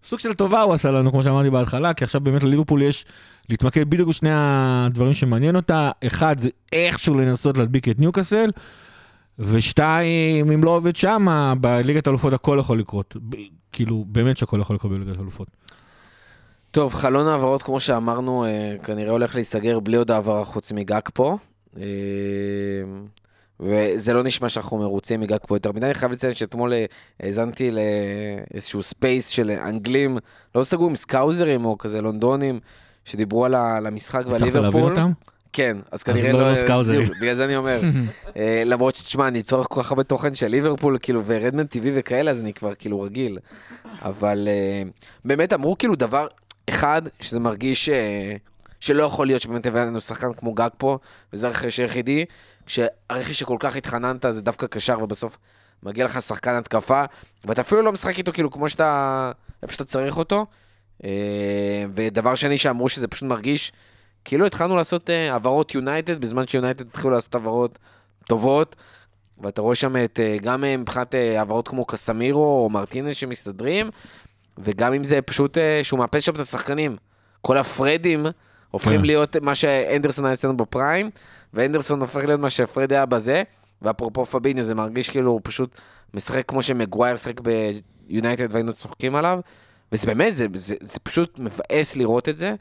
סוג של טובה הוא עשה לנו, כמו שאמרתי בהתחלה, כי עכשיו באמת לליברפול יש להתמקד בדיוק בשני הדברים שמעניין אותה. אחד, זה איכשהו לנסות להדביק את ניוקאסל, ושתיים, אם לא עובד שמה, בליגת האלופות הכל יכול לקרות. ב- כאילו, באמת שהכל יכול לקרות בליגת האלופות. טוב, חלון העברות, כמו שאמרנו, אה, כנראה הולך להיסגר בלי עוד העברה חוץ מגג פה. אה, וזה לא נשמע שאנחנו מרוצים מגג פה יותר מדי. אני חייב לציין שאתמול אה, האזנתי לאיזשהו ספייס של אנגלים, לא סגור עם סקאוזרים או כזה לונדונים, שדיברו על המשחק ועל הצלחת להבין ליברפול. אותם? כן, אז אז כנראה לא לא... לא סקאוזרים. בדיוק, בגלל זה אני אומר. אה, למרות שתשמע, אני צורך כל כך הרבה תוכן של ליברפול, כאילו, ורדמן טבעי וכאלה, אז אני כבר כאילו רגיל. אבל אה, באמת אמרו כאילו דבר אחד, שזה מרגיש אה, שלא יכול להיות שבאמת הבאנו לנו שחקן כמו גקפו, וזה הרכש היחידי, כשהרכש שכל כך התחננת זה דווקא קשר, ובסוף מגיע לך שחקן התקפה, ואתה אפילו לא משחק איתו כאילו כמו שאתה, איפה שאתה צריך אותו. אה, ודבר שני שאמרו שזה פשוט מרגיש כאילו התחלנו לעשות אה, העברות יונייטד, בזמן שיונייטד התחילו לעשות העברות טובות, ואתה רואה שם את, אה, גם מבחינת העברות כמו קסמירו או מרטינס שמסתדרים, וגם אם זה פשוט שהוא מאפס שם את השחקנים. כל הפרדים הופכים כן. להיות מה שאנדרסון היה אצלנו בפריים, ואנדרסון הופך להיות מה שפרד היה בזה, ואפרופו פביניו זה מרגיש כאילו הוא פשוט משחק כמו שמגווייר שיחק ביונייטד והיינו צוחקים עליו, וזה באמת, זה, זה, זה פשוט מבאס לראות את זה.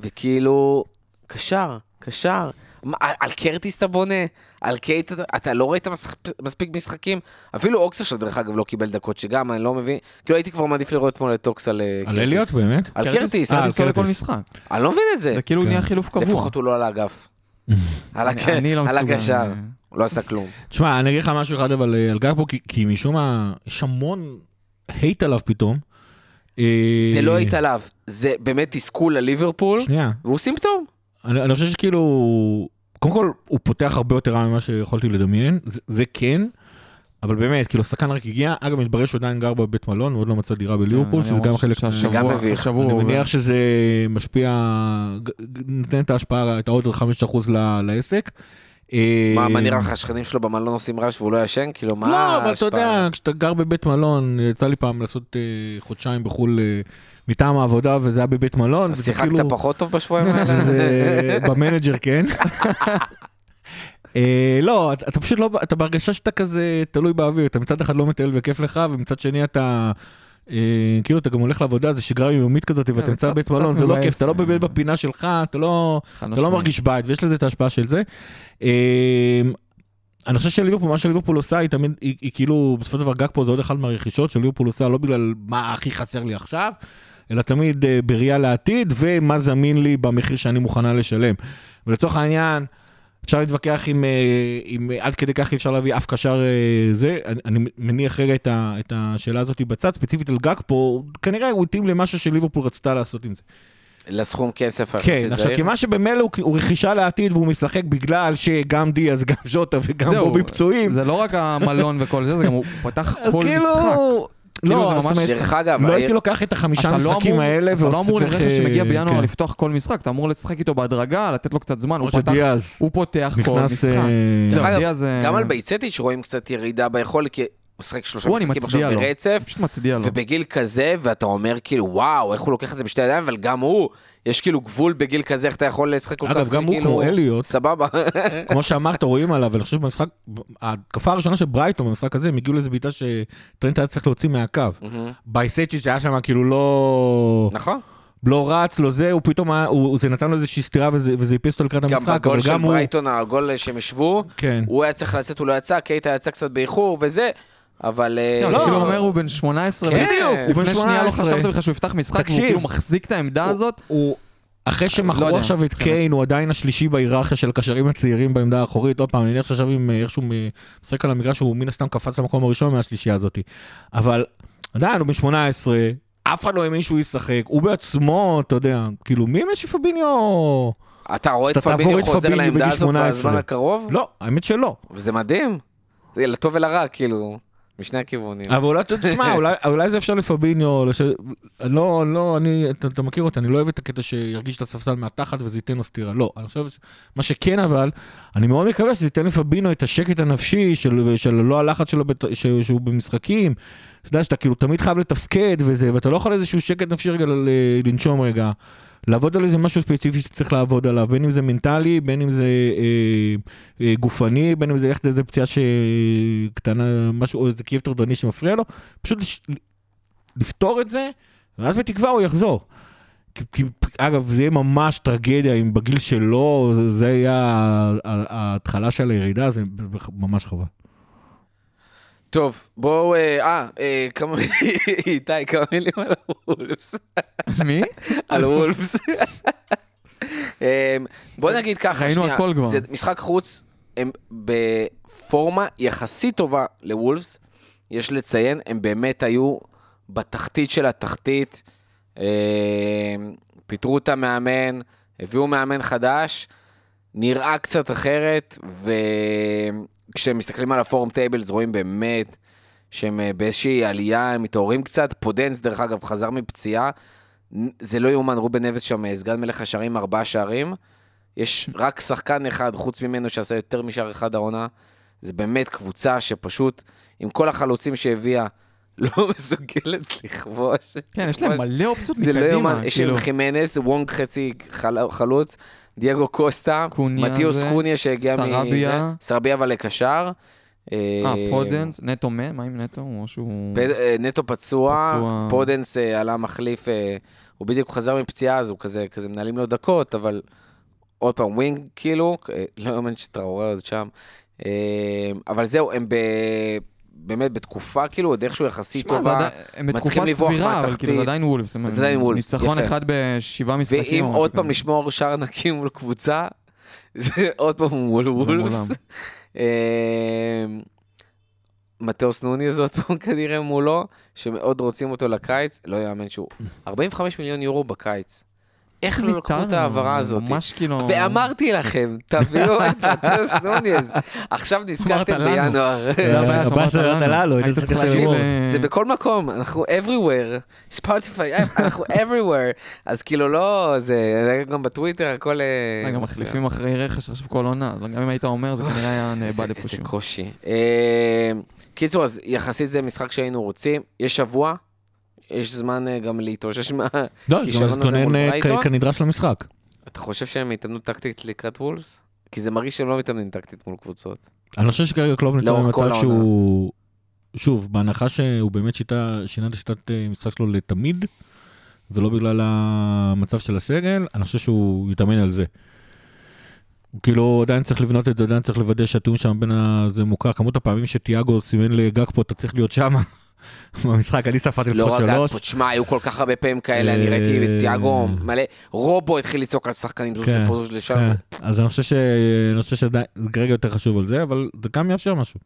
וכאילו, קשר, קשר. מה, על, קרטיס אתה בונה? על קייט אתה, לא ראית מספיק משחקים? אפילו אוקסה שלו, דרך אגב, לא קיבל דקות, שגם אני לא מבין. כאילו הייתי כבר מעדיף לראות אתמול את אוקס על אה, על אליוט באמת? על קרטיס. אה, על קרטיס עולה כל קרטיס. משחק. אני לא מבין את זה. זה כאילו כן. נהיה חילוף קבוע. לפחות הוא לא על האגף. על לא על. הקשר. הוא לא עשה כלום. תשמע, אני אגיד לך משהו אחד אבל אה, על גג פה, כי- משום מה, יש המון הייט עליו פתאום. אה, זה לא היית עליו, זה באמת תסכול לליברפול, שנייה, והוא סימפטום. אני אני חושב שכאילו, קודם כל, הוא פותח הרבה יותר רע ממה שיכולתי לדמיין, זה- זה כן, אבל באמת, כאילו, שחקן רק הגיע, אגב, מתברר שהוא עדיין גר בבית מלון, הוא עוד לא מצא דירה בליברפול, שזה גם חלק... מה- זה גם מביך. השבוע אני מניח שזה משפיע, נותן את ההשפעה, את העוד 5% ל- לעסק. אה, מה מה נראה לך, השכנים שלו במלון עושים רעש והוא לא ישן? כאילו, מה לא, אבל אתה ההשפעה? יודע, כשאתה גר בבית מלון, יצא לי פעם לעשות אה, חודשיים בחו"ל אה, מטעם העבודה, וזה היה בבית מלון. אז שיחקת כאילו- פחות טוב בשבועיים האלה? זה במנג'ר כן. אה, לא, אתה אתה פשוט לא, אתה בהרגשה שאתה כזה תלוי באוויר, אתה מצד אחד לא מטייל וכיף לך, ומצד שני אתה, אה, כאילו אתה גם הולך לעבודה, זה שגרה יומית כזאת, ואתה זה נמצא בבית מלון, זה לא. כיף, אתה לא באמת בפינה שלך, אתה לא, אתה לא. מרגיש בית, ויש לזה את ההשפעה של זה. אה, אני חושב שליברפול, מה שליברפול עושה, היא תמיד, היא, היא כאילו, בסופו של דבר גג פה זה עוד אחד מהרכישות שליברפול עושה, לא בגלל מה הכי חסר לי עכשיו, אלא תמיד אה, בראייה לעתיד, ומה זמין לי במחיר שאני מוכנה לשלם. ולצורך העניין, אפשר להתווכח אם, אה, אם אה, עד כדי כך אי אפשר להביא אף קשר זה, אני, אני מניח רגע את, ה, את השאלה הזאת בצד, ספציפית על גג פה, כנראה הוא התאים למשהו שליברפול רצתה לעשות עם זה. לסכום כסף כן, יחסית עכשיו. כיוון שבמילא הוא, הוא רכישה לעתיד והוא משחק בגלל שגם דיאז, גם ז'וטה וגם בובי פצועים. זה לא רק המלון וכל זה, זה גם הוא פתח כל כאילו, משחק. כאילו לא, זה זאת ממש- אומרת, דרך אגב, לא הייתי לוקח את החמישה לא המשחקים אמור- האלה אתה לא אמור לרכש שמגיע בינואר כן. לפתוח כל משחק, אתה אמור לשחק איתו בהדרגה, לתת לו קצת זמן, הוא פותח כל. משחק. אה, דרך לא, אגב, אה, גם על בייצטיץ' רואים קצת ירידה ביכולת, כי הוא משחק שלושה משחקים עכשיו. ברצף. ובגיל כזה, ואתה אומר כאילו, וואו, איך הוא לוקח את זה בשתי ידיים, אבל גם הוא, יש כאילו גבול בגיל כזה, איך אתה יכול לשחק כל כך, אגב, גם הוא כאילו, כמו אליוט, סבבה. כמו שאמרת, רואים עליו, ואני חושב שבמשחק, ההתקפה הראשונה של ברייטון במשחק הזה, הם הגיעו לאיזה בעיטה שטרנט היה צריך להוציא מהקו. בייסצ'י שהיה שם כאילו לא... נכון. לא רץ, לא זה, הוא פתאום, היה- הוא, זה נתן לו איזושהי סטירה וזה, וזה הפיס אותו לקראת גם המשחק, אבל בגול של גם הוא... ברייטון, הגול שהם השוו, כן. הוא היה צריך לצאת, הוא לא יצא, קייטה יצא קצת באיחור וזה, אבל... אה, לא, כאילו אומר הוא בן 18, כן, בדיוק. הוא בן לפני שנייה לא 18. חשבת בכלל שהוא יפתח משחק, והוא. כאילו מחזיק את העמדה הזאת. הוא, אחרי לא שמכרו יודע, עכשיו את כן. קיין, הוא עדיין השלישי בהיררכיה של הקשרים הצעירים בעמדה האחורית. עוד פעם, אני מניח שעכשיו עם אה, איכשהו משחק על המגרש, הוא מן הסתם קפץ למקום הראשון מהשלישייה הזאת. אבל עדיין, הוא בן 18, אף אחד לא האמין שהוא ישחק, הוא בעצמו, אתה יודע, כאילו, מי משי פביניו? אתה רואה את פביניו חוזר לעמדה הזאת 18. בזמן הקרוב, לא, האמת שלא. וזה מדהים. לטוב ולרע, כאילו, משני הכיוונים. אבל אולי, תשמע, אולי, אולי זה אפשר לפביניו, לש... לא, לא, אני, אתה, אתה מכיר אותי, אני לא אוהב את הקטע שירגיש את הספסל מהתחת וזה ייתן לו סטירה. לא, אני חושב, מה שכן אבל, אני מאוד מקווה שזה ייתן לפביניו את השקט הנפשי של, של לא הלחץ שלו, בת, ש, שהוא במשחקים. אתה יודע שאתה כאילו תמיד חייב לתפקד וזה, ואתה לא יכול איזשהו שקט נפשי רגע לנשום רגע. לעבוד על איזה משהו ספציפי שצריך לעבוד עליו, בין אם זה מנטלי, בין אם זה אה, אה, גופני, בין אם זה ללכת לאיזה פציעה שקטנה, משהו, או איזה כאב טורדני שמפריע לו, פשוט לש, לפתור את זה, ואז בתקווה הוא יחזור. כי, כי, אגב, זה יהיה ממש טרגדיה אם בגיל שלו, זה- זה יהיה ה- ה- ההתחלה של הירידה, זה ממש חבל. טוב, בואו, אה, אה, אה, כמה, איתי, כמה מילים על הוולפס. מי? על וולפס. אמ, בוא נגיד ככה, ראינו שנייה, הכל כבר. זה משחק חוץ, הם בפורמה יחסית טובה לוולפס, יש לציין, הם באמת היו בתחתית של התחתית, אמ, פיטרו את המאמן, הביאו מאמן חדש, נראה קצת אחרת, וכשהם מסתכלים על ה form tables רואים באמת שהם אה, באיזושהי עלייה, הם מתעוררים קצת, פודנס דרך אגב חזר מפציעה, זה לא יאומן, רובן נבס שם, אה, סגן מלך השערים, ארבעה שערים. יש רק שחקן אחד חוץ ממנו שעשה יותר משער אחד העונה. זה באמת קבוצה שפשוט, עם כל החלוצים שהביאה, לא מסוגלת לכבוש. כן, יש להם מלא אופציות זה לא מקדימה. יאומן, יש כאילו. עם חימנס, הוואנג חצי חל- חלוץ, דייגו קוסטה, זה, קוניה שהגיע מזה, סרביה. סרביה אבל לקשר. אה, פודנס, נטו מה? מה עם נטו? משהו... אה, נטו פצוע. פודנס אה, עלה מחליף, אה, הוא בדיוק חזר מפציעה, אז הוא כזה, כזה מנהלים לו דקות, אבל עוד פעם, הוואנג כאילו, אה, לא יאמן שאתה רואה עוד שם. אה, אבל זהו, הם ב... באמת בתקופה כאילו, עוד איכשהו יחסית שמע, זה טובה. עדיין- הם בתקופה מצליחים לברוח סבירה, אבל מהתחתית. כאילו זה עדיין וולבס. זה עדיין וולבס, ניצחון יפה. אחד בשבעה משחקים. ואם עוד פעם. לשמור שער נקי מול קבוצה, זה עוד פעם מול וולבס. אה, מתאוס נוניז עוד פעם כנראה מולו, שמאוד רוצים אותו לקיץ, לא יאמן שהוא 45 מיליון יורו בקיץ. איך לא לקחו את ההעברה הזאת? ממש כאילו... ואמרתי לכם, תביאו את מתאוס נוניז. עכשיו נזכרתם. בינואר. זה הבעיה שאמרת לנו. איזה זה בכל מקום, אנחנו everywhere, ספוטיפיי, אנחנו everywhere, אז כאילו לא, זה גם בטוויטר, הכל... אה, גם מחליפים אחרי רכש עכשיו כל עונה, אז גם אם היית אומר, זה כנראה היה איזה- נאבד איזה איפשהו. קושי. אה, קיצור, אז יחסית זה משחק שהיינו רוצים, יש שבוע, יש זמן אה, גם להתאושש מה... לא, הזה מול אה, ברייטון? כ- כנדרש למשחק. אתה חושב שהם יתאמנו טקטית לקראת וולס? כי זה מרגיש שהם לא מתאמנים טקטית מול קבוצות. אני חושב שכרגע קלוב נמצא במצב. שהוא... שוב, בהנחה שהוא באמת שיטה, שינה את השיטת אה, משחק שלו לתמיד, ולא בגלל המצב של הסגל, אני חושב שהוא יתאמן על זה. הוא כאילו עדיין צריך לבנות את זה, עדיין צריך לוודא שהתיאום שם בין ה... זה מוכר. כמות הפעמים שתיאגו סימן לגג פה, אתה צריך להיות שם במשחק, אני ספרתי לא לפחות שלוש. פה, תשמע, היו כל כך הרבה פעמים כאלה, אני אה, ראיתי את תיאגו מלא, רובו התחיל לצעוק על שחקנים, זוז כן, לפה, זוז לשם. כן. אז אני חושב ש... אני חושב שעדיין, זה כרגע יותר חשוב על זה, אבל זה גם יאפשר משהו.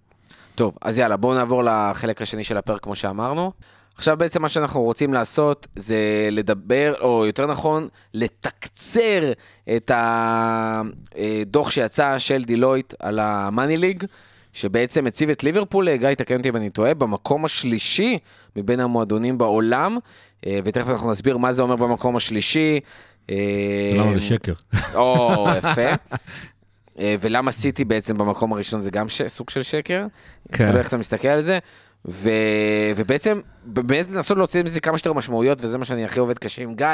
טוב, אז יאללה, בואו נעבור לחלק השני של הפרק, כמו שאמרנו. עכשיו בעצם מה שאנחנו רוצים לעשות זה לדבר, או יותר נכון, לתקצר את הדוח שיצא של דילויט על המאני ליג, שבעצם הציב את ליברפול, גיא, תקן אותי אם אני טועה, במקום השלישי מבין המועדונים בעולם, אה, ותכף אנחנו נסביר מה זה אומר במקום השלישי. אה, למה זה שקר? או, יפה. אה, ולמה סיטי בעצם במקום הראשון זה גם ש... סוג של שקר. כן. תלוי איך אתה מסתכל על זה. ו... ובעצם, באמת לנסות להוציא מזה כמה שיותר משמעויות, וזה מה שאני הכי עובד קשה עם גיא.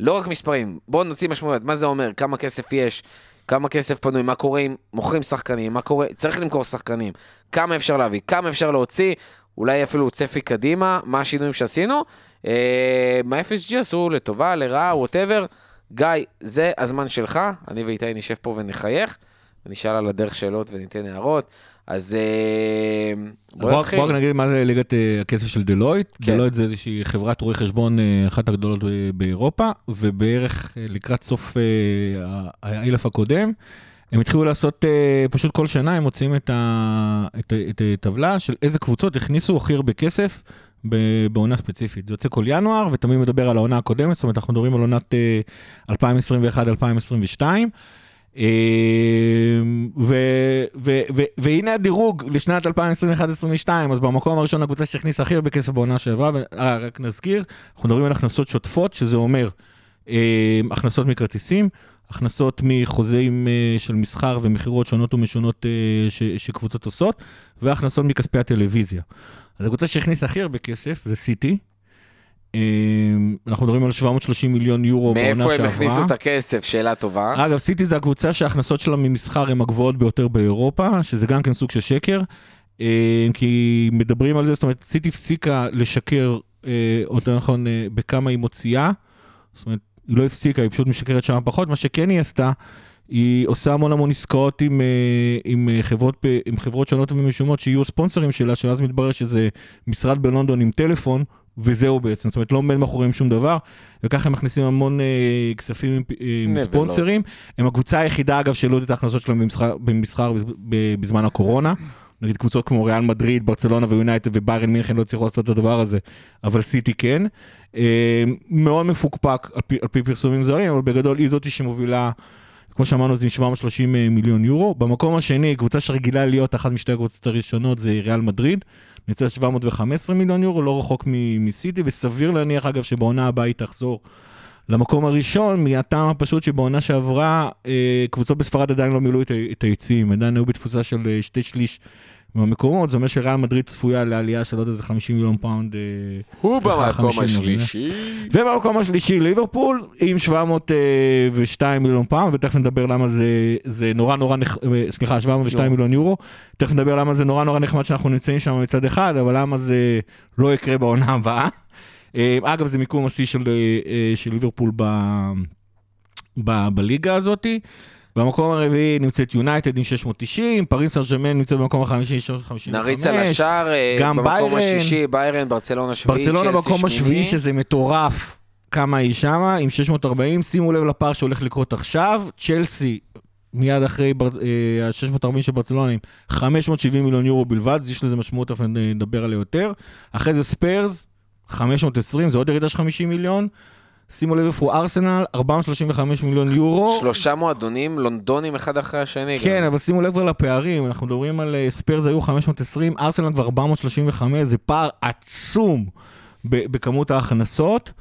לא רק מספרים, בואו נוציא משמעויות, מה זה אומר, כמה כסף יש, כמה כסף פנוי, מה קורה אם מוכרים שחקנים, מה קורה, צריך למכור שחקנים, כמה אפשר להביא, כמה אפשר להוציא, אולי אפילו צפי קדימה, מה השינויים שעשינו, אה, מה FSG עשו לטובה, לרעה, ווטאבר. גיא, זה הזמן שלך, אני ואיתי נשב פה ונחייך, ונשאל על הדרך שאלות וניתן הערות. אז אה, בוא נתחיל. בוא נגיד מה זה ליגת אה, הכסף של דלויט. כן. דלויט זה איזושהי חברת רואי חשבון, אה, אחת הגדולות באירופה, ובערך אה, לקראת סוף אה, ה- האלף הקודם, הם התחילו לעשות, אה, פשוט כל שנה הם מוציאים את הטבלה של איזה קבוצות הכניסו הכי הרבה כסף בעונה ספציפית. זה יוצא כל ינואר, ותמיד מדבר על העונה הקודמת, זאת אומרת, אנחנו מדברים על עונת אה, 2021-2022. אה, ו- ו- ו- והנה הדירוג לשנת 2021-2022, אז במקום הראשון הקבוצה שהכניסה הכי הרבה כסף בעונה שעברה, ו- אה, רק נזכיר, אנחנו מדברים על הכנסות שוטפות, שזה אומר אה, הכנסות מכרטיסים, הכנסות מחוזים אה, של מסחר ומכירות שונות ומשונות אה, ש- שקבוצות עושות, והכנסות מכספי הטלוויזיה. אז הקבוצה שהכניסה הכי הרבה כסף זה סיטי. אה, אנחנו מדברים על 730 מיליון יורו בעונה מאיפה שעברה. הם הכניסו את הכסף? שאלה טובה. אגב, סיטי זה הקבוצה שההכנסות שלה ממסחר הן הגבוהות ביותר באירופה, שזה גם כן סוג של שקר. אה, כי מדברים על זה, זאת אומרת, סיטי הפסיקה לשקר, אה, או יותר נכון, אה, בכמה היא מוציאה. זאת אומרת, היא לא הפסיקה, היא פשוט משקרת שם פחות. מה שכן היא עשתה, היא עושה המון המון עסקאות עם, עם, חברות, עם חברות שונות ומשומות שיהיו ספונסרים שלה, שאז מתברר שזה משרד בלונדון עם טלפון, וזהו בעצם. זאת אומרת, לא עומד מאחוריהם שום דבר, וככה הם מכניסים המון אה, כספים עם. ספונסרים. הם הקבוצה היחידה, אגב, שהעלו את ההכנסות שלהם במסחר, במסחר בזמן הקורונה. נגיד קבוצות כמו ריאל מדריד, ברצלונה ויונייטד וביירן מינכן לא הצליחו לעשות את הדבר הזה, אבל סיטי כן. אה, מאוד מפוקפק על פי, על פי פרסומים זרים, אבל בגדול היא זאתי שמובילה, כמו שאמרנו, זה עם 730 מיליון יורו. במקום השני, קבוצה שרגילה להיות אחת משתי הקבוצות הראשונות זה ריאל מדריד. נמצאת 715 מיליון יורו, לא רחוק מסיטי, וסביר להניח אגב שבעונה הבאה היא תחזור למקום הראשון, מהטעם הפשוט שבעונה שעברה אה, קבוצות בספרד עדיין לא מילאו את היציעים, עדיין היו בתפוסה של אה, שתי שליש מהמקומות, זאת אומרת שריאל מדריד צפויה לעלייה של עוד איזה 50 מיליון פאונד. אה, הוא במקום 50 השלישי. ובמקום השלישי ליברפול עם 702 מיליון פאונד, ותכף נדבר למה זה, זה נורא נורא, נח... אה, סליחה, 702 יורו. מיליון יורו, תכף נדבר למה זה נורא נורא נחמד שאנחנו נמצאים שם מצד אחד, אבל למה זה לא יקרה בעונה הבאה. אה, אגב, זה מיקום השיא של, אה, של ליברפול ב... ב... בליגה הזאתי. במקום הרביעי נמצאת יונייטד עם 690, פריס סן ג'רמן נמצאת במקום החמישי עם 655. נריץ על השאר, אה, במקום ביירן. השישי, ביירן, ברצלונה שביעית, ברצלונה במקום. השביעי, שזה מטורף, כמה היא שמה, עם 640, שימו לב לפער שהולך לקרות עכשיו, צ'לסי, מיד אחרי בר- אה, ה-640 של ברצלונה, עם 570 מיליון יורו בלבד, אז יש לזה משמעות, תכף נדבר עליה יותר. אחרי זה ספרס, 520, זה עוד ירידה של 50 מיליון. שימו לב איפה הוא ארסנל, 435 מיליון יורו. שלושה מועדונים לונדונים אחד אחרי השני. כן, גם. אבל שימו לב כבר לפערים, אנחנו מדברים על אה, ספיירס היו 520, ארסנל כבר 435, זה פער עצום בכמות ההכנסות.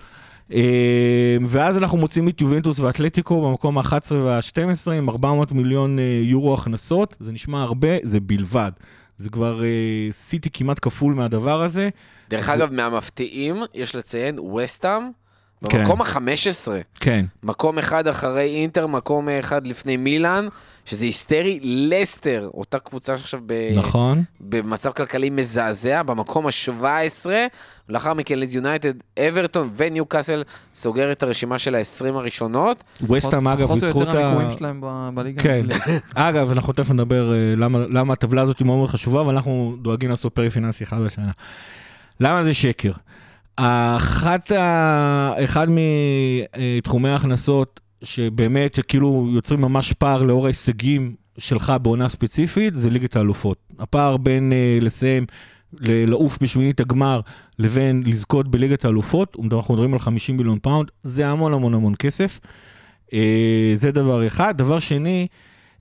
אה, ואז אנחנו מוצאים את יובנטוס ואתלטיקו במקום ה-11 וה-12 עם 400 מיליון אה, יורו הכנסות, זה נשמע הרבה, זה בלבד. זה כבר אה, סיטי כמעט כפול מהדבר הזה. דרך אגב, מהמפתיעים, יש לציין, וסטאם. במקום ה-15. כן. מקום אחד אחרי אינטר, מקום אחד לפני מילאן, שזה היסטרי, לסטר, אותה קבוצה שעכשיו ב... נכון. במצב כלכלי מזעזע, במקום ה-17, ולאחר מכן לידס יונייטד, אברטון וניו קאסל סוגר את הרשימה של ה-20 הראשונות. וסטאם אגב, פחות או בזכות יותר ה... המיקומים שלהם בליגה. כן. אגב, אנחנו תכף נדבר אה, למה, למה הטבלה הזאת היא מאוד מאוד חשובה, ואנחנו דואגים לעשות פרק פיננסי אחד בשנה. למה זה שקר? אחת ה... אחד מתחומי ההכנסות שבאמת כאילו יוצרים ממש פער לאור ההישגים שלך בעונה ספציפית, זה ליגת האלופות. הפער בין אה, לסיים, ל- לעוף בשמינית הגמר, לבין לזכות בליגת האלופות, אנחנו מדברים על 50 מיליון פאונד, זה המון המון המון כסף. Uh, זה דבר אחד. דבר שני,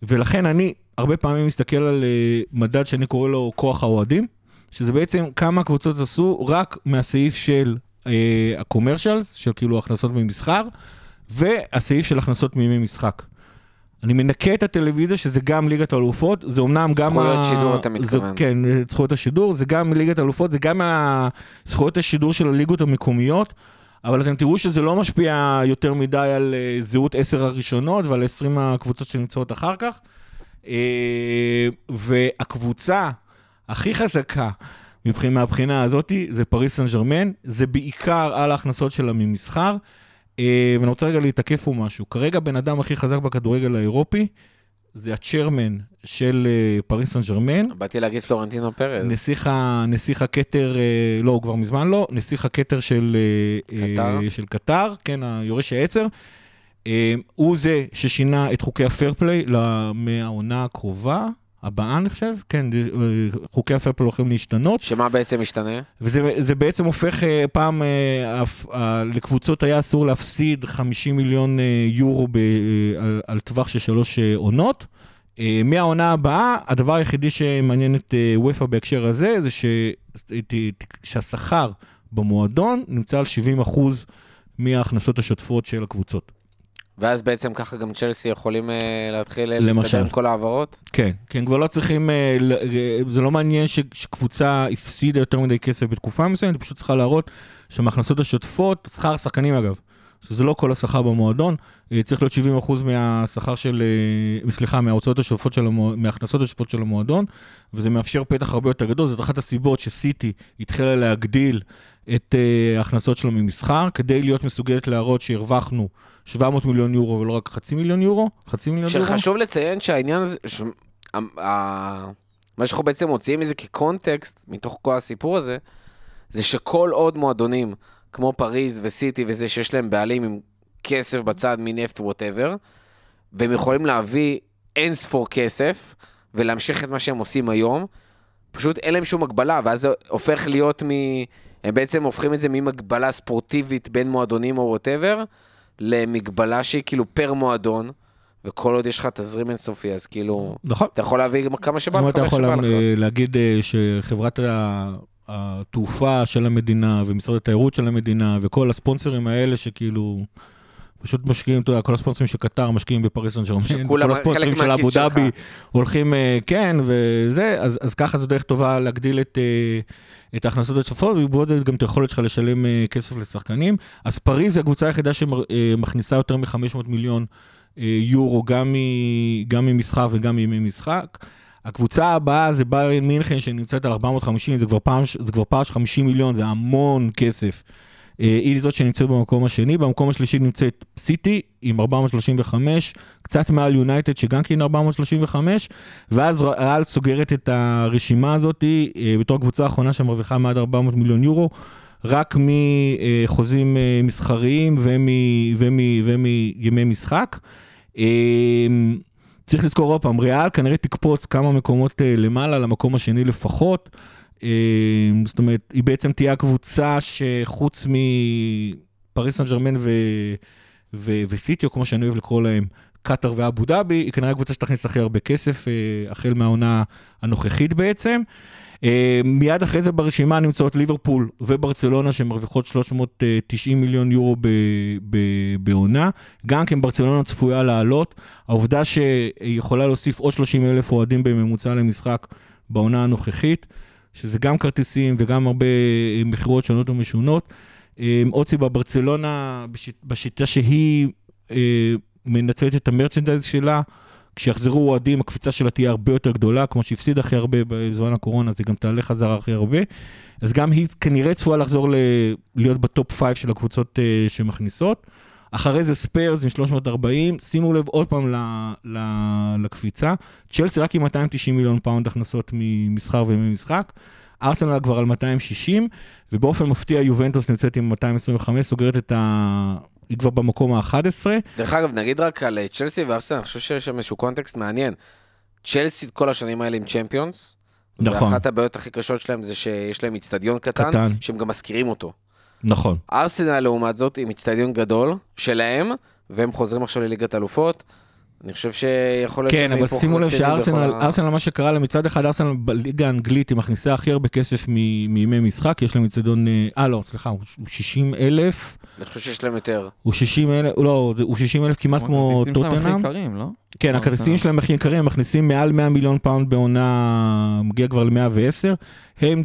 ולכן אני הרבה פעמים מסתכל על uh, מדד שאני קורא לו כוח האוהדים, שזה בעצם כמה הקבוצות עשו רק מהסעיף של uh, ה-commercials, של כאילו הכנסות ממסחר, והסעיף של הכנסות מימי משחק. אני מנקה את הטלוויזיה, שזה גם ליגת האלופות, זה אומנם גם... זכויות שידור, אתה זה, מתכוון. כן, זכויות השידור, זה גם ליגת האלופות, זה גם ה- זכויות השידור של הליגות המקומיות, אבל אתם תראו שזה לא משפיע יותר מדי על אה, זהות עשר הראשונות ועל 20 הקבוצות שנמצאות אחר כך. אה, והקבוצה הכי חזקה מבחינה, מהבחינה הזאת, זה פריס סן ג'רמן, זה בעיקר על ההכנסות שלה ממסחר. אה, ואני רוצה רגע להתעכב פה משהו. כרגע בן אדם הכי חזק בכדורגל האירופי, זה הצ'רמן של אה, פריס סן ג'רמן, באתי להגיד פלורנטינו פרז. נסיך, נסיך הכתר, אה, לא, הוא כבר מזמן לא, נסיך הכתר של קטר. של קטר, כן, היורש העצר. הוא זה ששינה את חוקי הפייר פליי מהעונה הקרובה, הבאה אני חושב, כן, אה, חוקי הפייר פליי הולכים להשתנות. שמה בעצם משתנה? וזה זה בעצם הופך, אה, פעם אה, לקבוצות היה אסור להפסיד 50 מיליון יורו ב, על, על טווח של שלוש עונות. מהעונה הבאה, הדבר היחידי שמעניין את וופא בהקשר הזה, זה ש, שהשכר במועדון נמצא על 70 אחוז מההכנסות השוטפות של הקבוצות. ואז בעצם ככה גם צ'לסי יכולים אה, להתחיל אה. להסתדר עם כל ההעברות? כן, כן, כבר לא צריכים, אה, ל- אה, זה לא מעניין ש, שקבוצה הפסידה יותר מדי כסף בתקופה מסוימת, היא פשוט צריכה להראות שמההכנסות השוטפות, שכר שחקנים אגב, שזה לא כל השכר במועדון, אה, צריך להיות 70% מהשכר של, אה, סליחה, מההוצאות השוטפות של המועדון, מההכנסות השוטפות של המועדון, וזה מאפשר פתח הרבה יותר גדול, זאת אחת הסיבות שסיטי התחילה להגדיל את אה, ההכנסות שלו ממסחר, כדי להיות מסוגלת להראות שהרווחנו 700 מיליון יורו ולא רק חצי מיליון יורו, חצי מיליון יורו. שחשוב לציין שהעניין הזה, ש... מה שאנחנו בעצם מוציאים מזה כקונטקסט, מתוך כל הסיפור הזה, זה שכל עוד מועדונים, כמו פריז וסיטי וזה, שיש להם בעלים עם כסף בצד מנפט ווטאבר, והם יכולים להביא אין ספור כסף, ולהמשיך את מה שהם עושים היום, פשוט אין להם שום הגבלה, ואז זה הופך להיות מ... הם בעצם הופכים את זה ממגבלה ספורטיבית בין מועדונים או ווטאבר, למגבלה שהיא כאילו פר מועדון, וכל עוד יש לך תזרים אינסופי, אז כאילו, נכון. אתה יכול להביא כמה שבא לך, אתה יכול שבא לך. אה, להגיד אה, שחברת התעופה של המדינה ומשרד התיירות של המדינה וכל הספונסרים האלה שכאילו פשוט משקיעים, אתה יודע, כל הספונסרים של קטר משקיעים בפריס סן ג'רמן, כל הספונסרים של אבו. דאבי הולכים, אה, כן, וזה, אז, אז ככה זו דרך טובה להגדיל את, אה, את ההכנסות הצופות, ובעקבות זה גם את היכולת שלך לשלם אה, כסף לשחקנים. אז פריז זה הקבוצה היחידה שמכניסה יותר מ-500 מיליון יורו, גם, מ, גם ממשחק וגם מימי משחק. הקבוצה הבאה זה ביירן מינכן שנמצאת על 450, זה כבר פער, זה כבר פער של 50 מיליון, זה המון כסף. אה, היא זאת שנמצאת במקום השני, במקום השלישי נמצאת סיטי עם 435, קצת מעל יונייטד שגם כן 435, ואז ריאל סוגרת את הרשימה הזאת אה, בתור הקבוצה האחרונה שמרוויחה מעד 400 מיליון יורו, רק מחוזים אה, מסחריים ומ- ומ- ומימי משחק. צריך לזכור עוד פעם, ריאל כנראה תקפוץ כמה מקומות למעלה, למקום השני לפחות. אה, זאת אומרת, היא בעצם תהיה הקבוצה שחוץ מפריס סן ג'רמן ו... ו... וסיטי, או כמו שאני אוהב לקרוא להם, קטאר ואבו דאבי, היא כנראה הקבוצה שתכניס הכי הרבה כסף, אה, החל מהעונה הנוכחית בעצם. אה, מיד אחרי זה ברשימה נמצאות ליברפול וברצלונה שמרוויחות 390 מיליון יורו ב, ב, בעונה. גם כן ברצלונה צפויה לעלות. העובדה שהיא יכולה להוסיף עוד 30 אלף אוהדים בממוצע למשחק בעונה הנוכחית, שזה גם כרטיסים וגם הרבה אה, מכירות שונות ומשונות. אה, עוד סיבה, ברצלונה בשיט, בשיטה שהיא אה, מנצלת את המרצ'נדייז שלה, כשיחזרו אוהדים, הקפיצה שלה תהיה הרבה יותר גדולה, כמו שהפסידה הכי הרבה בזמן הקורונה, אז היא גם תעלה חזרה הכי הרבה. אז גם היא כנראה צפויה לחזור ל... להיות בטופ 5 של הקבוצות שמכניסות. אחרי זה ספיירס עם 340, שימו לב עוד פעם ל... ל... לקפיצה. צ'לסי רק עם 290 מיליון פאונד הכנסות ממסחר וממשחק. ארסנל כבר על 260, ובאופן מפתיע יובנטוס נמצאת עם 225, סוגרת את ה... היא כבר במקום ה-11. דרך אגב, נגיד רק על אה, צ'לסי וארסנל, אני חושב שיש שם איזשהו קונטקסט מעניין. צ'לסי כל השנים האלה עם צ'מפיונס. נכון. ואחת הבעיות הכי קשות שלהם זה שיש להם איצטדיון קטן, קטן. שהם גם משכירים אותו. נכון. ארסנל לעומת זאת עם איצטדיון גדול שלהם, והם חוזרים עכשיו לליגת אלופות. אני חושב שיכול להיות כן, אבל שימו לב שארסנל, בכל ארסנל, מה שקרה לה, מצד אחד ארסנל בליגה האנגלית היא מכניסה הכי הרבה כסף מ- מימי משחק, יש להם אצטדיון, אה, אה לא, סליחה, הוא הוא 60 אלף, אני חושב שיש להם יותר. הוא 60 אלף, לא, הוא 60 אלף כמעט כמו הכרטיסים שלהם הכי טוטנאם. יקרים, לא? כן, לא, הכרטיסים. שלהם הכי יקרים, הם מכניסים מעל 100 מיליון פאונד בעונה, מגיע כבר ל-110. הם,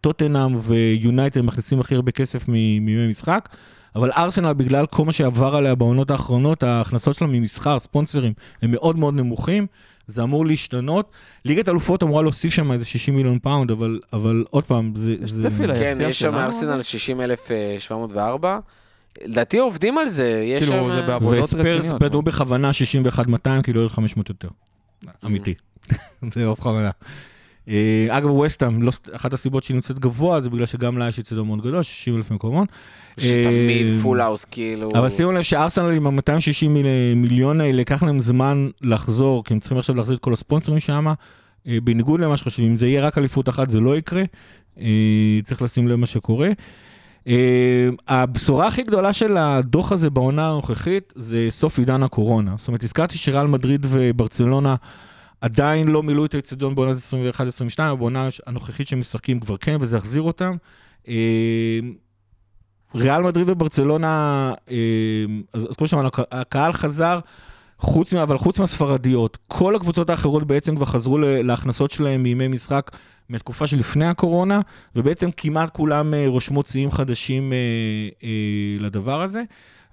טוטנאם ויונייטד מכניסים הכי הרבה כסף מ- מימי משחק, אבל ארסנל, בגלל כל מה שעבר עליה בעונות האחרונות, ההכנסות שלה ממסחר, ספונסרים, הם מאוד מאוד נמוכים. זה אמור להשתנות. ליגת אלופות אמורה להוסיף שם איזה 60 מיליון פאונד, אבל, אבל עוד פעם, זה... יש זה... צפי ל- כן, יש שם ארסנל 60,704. לדעתי עובדים על זה, יש כאילו, שם... זה בעבודות וספרס רציניות. בנו בכוונה 61-200, כאילו עוד 500 יותר. אמיתי. זה לא בכוונה. אה, אגב, ווסטהאם, לא- אחת הסיבות שהיא נמצאת גבוה זה בגלל שגם לה יש אצטדיון מאוד גדול, 60 אלף מקומות. שתמיד אה, פול האוס, כאילו... אבל שימו לב שארסנל עם ה-260 מיליון האלה, ייקח להם זמן לחזור, כי הם צריכים עכשיו להחזיר את כל הספונסרים שם. אה, בניגוד למה שחושבים, אם זה יהיה רק אליפות אחת, זה לא יקרה. אה, צריך לשים לב מה שקורה. אה, הבשורה הכי גדולה של הדוח הזה בעונה הנוכחית זה סוף עידן הקורונה. זאת אומרת, הזכרתי שריאל מדריד וברצלונה עדיין לא מילאו את האצטדיון בעונת 21-22, אבל בעונה הנוכחית שהם משחקים כבר כן, וזה יחזיר אותם. אה, ריאל מדריד וברצלונה, אה, אז, אז כמו שאמרנו, הק- הקהל חזר, חוץ, אבל חוץ מהספרדיות, כל הקבוצות האחרות בעצם כבר חזרו להכנסות שלהם מימי משחק מהתקופה שלפני הקורונה, ובעצם כמעט כולם אה, רושמות שיאים חדשים אה, אה, לדבר הזה.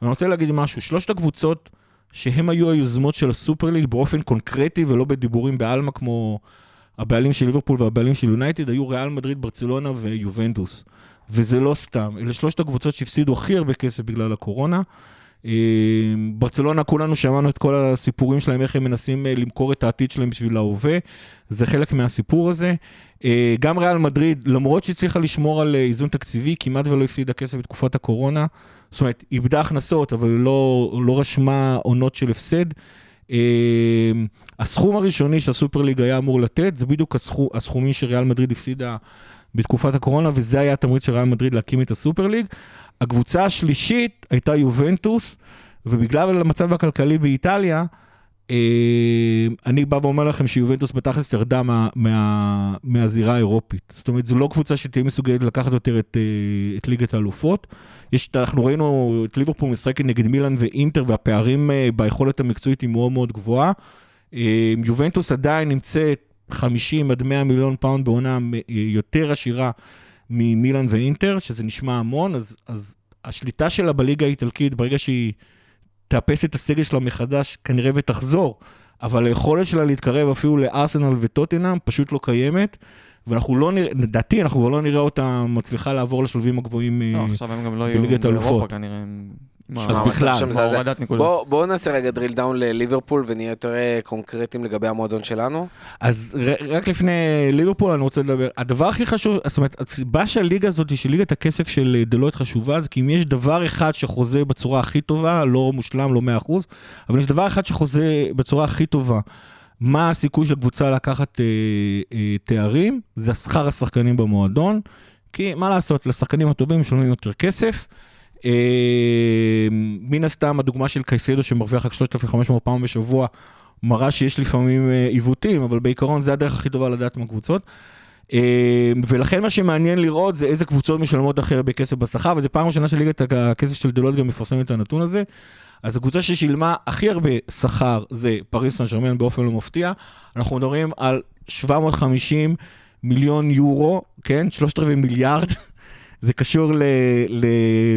ואני רוצה להגיד משהו, שלושת הקבוצות שהם היו היוזמות של הסופר ליג באופן קונקרטי ולא בדיבורים בעלמא כמו הבעלים של ליברפול והבעלים של יונייטד, היו ריאל מדריד, ברצלונה ויובנטוס. וזה לא סתם, אלה שלושת הקבוצות שהפסידו הכי הרבה כסף בגלל הקורונה. אה, ברצלונה, כולנו שמענו את כל הסיפורים שלהם, איך הם מנסים אה, למכור את העתיד שלהם בשביל ההווה, זה חלק מהסיפור הזה. אה, גם ריאל מדריד, למרות שהצליחה לשמור על איזון תקציבי, כמעט ולא הפסידה כסף בתקופת הקורונה. זאת אומרת, איבדה הכנסות, אבל לא, לא רשמה עונות של הפסד. אה, הסכום הראשוני שהסופר ליג היה אמור לתת, זה בדיוק הסכום, הסכומים שריאל מדריד הפסידה בתקופת הקורונה, וזה היה התמריץ של ריאל מדריד להקים את הסופר ליג. הקבוצה השלישית הייתה יובנטוס, ובגלל המצב הכלכלי באיטליה, אני בא ואומר לכם שיובנטוס בתכלס ירדה מה, מה, מהזירה האירופית. זאת אומרת, זו לא קבוצה שתהיה מסוגלת לקחת יותר את, אה, את ליגת האלופות. יש, אנחנו ראינו את ליברפול משחקת נגד מילאן ואינטר, והפערים אה, ביכולת המקצועית היא מאוד מאוד גבוהה. אה, יובנטוס עדיין נמצאת 50 עד 100 מיליון פאונד בעונה אה, יותר עשירה ממילאן ואינטר, שזה נשמע המון, אז, אז השליטה שלה בליגה האיטלקית, ברגע שהיא תאפס את הסגל שלה מחדש, כנראה ותחזור, אבל היכולת שלה להתקרב אפילו לארסנל וטוטנאם פשוט לא קיימת, ואנחנו לא נראה, לדעתי אנחנו כבר לא נראה אותה מצליחה לעבור לשלבים הגבוהים. אה, לא, עכשיו הם גם לא יהיו בליגת. באירופה כנראה. אז בכלל. בהורדת נקודות. בוא- בואו נעשה רגע drill down לליברפול ונהיה יותר אה, קונקרטיים לגבי המועדון שלנו. אז רק לפני ליברפול אני רוצה לדבר, הדבר הכי חשוב, זאת אומרת, הסיבה שהליגה הזאת, שליגת הכסף של דלויט חשובה, זה כי אם יש דבר אחד שחוזה בצורה הכי טובה, לא מושלם, לא 100%, אבל יש דבר אחד שחוזה בצורה הכי טובה. מה הסיכוי של קבוצה לקחת אה, אה, תארים? זה שכר השחקנים במועדון. כי מה לעשות, לשחקנים הטובים משלמים יותר כסף. אה, מן הסתם הדוגמה של קייסדו שמרוויח רק 3,500 פעם בשבוע, מראה שיש לפעמים אה, עיוותים, אבל בעיקרון זה הדרך הכי טובה לדעת מהקבוצות. אה, ולכן מה שמעניין לראות זה איזה קבוצות משלמות הכי הרבה כסף בשכר, וזו פעם ראשונה שליגת הכסף של דלויט גם מפרסמת את הנתון הזה. אז הקבוצה ששילמה הכי הרבה שכר זה פריס סן ג'רמן באופן לא מפתיע. אנחנו מדברים על 750 מיליון יורו, כן? שלושת רבעי מיליארד. זה קשור ל, ל,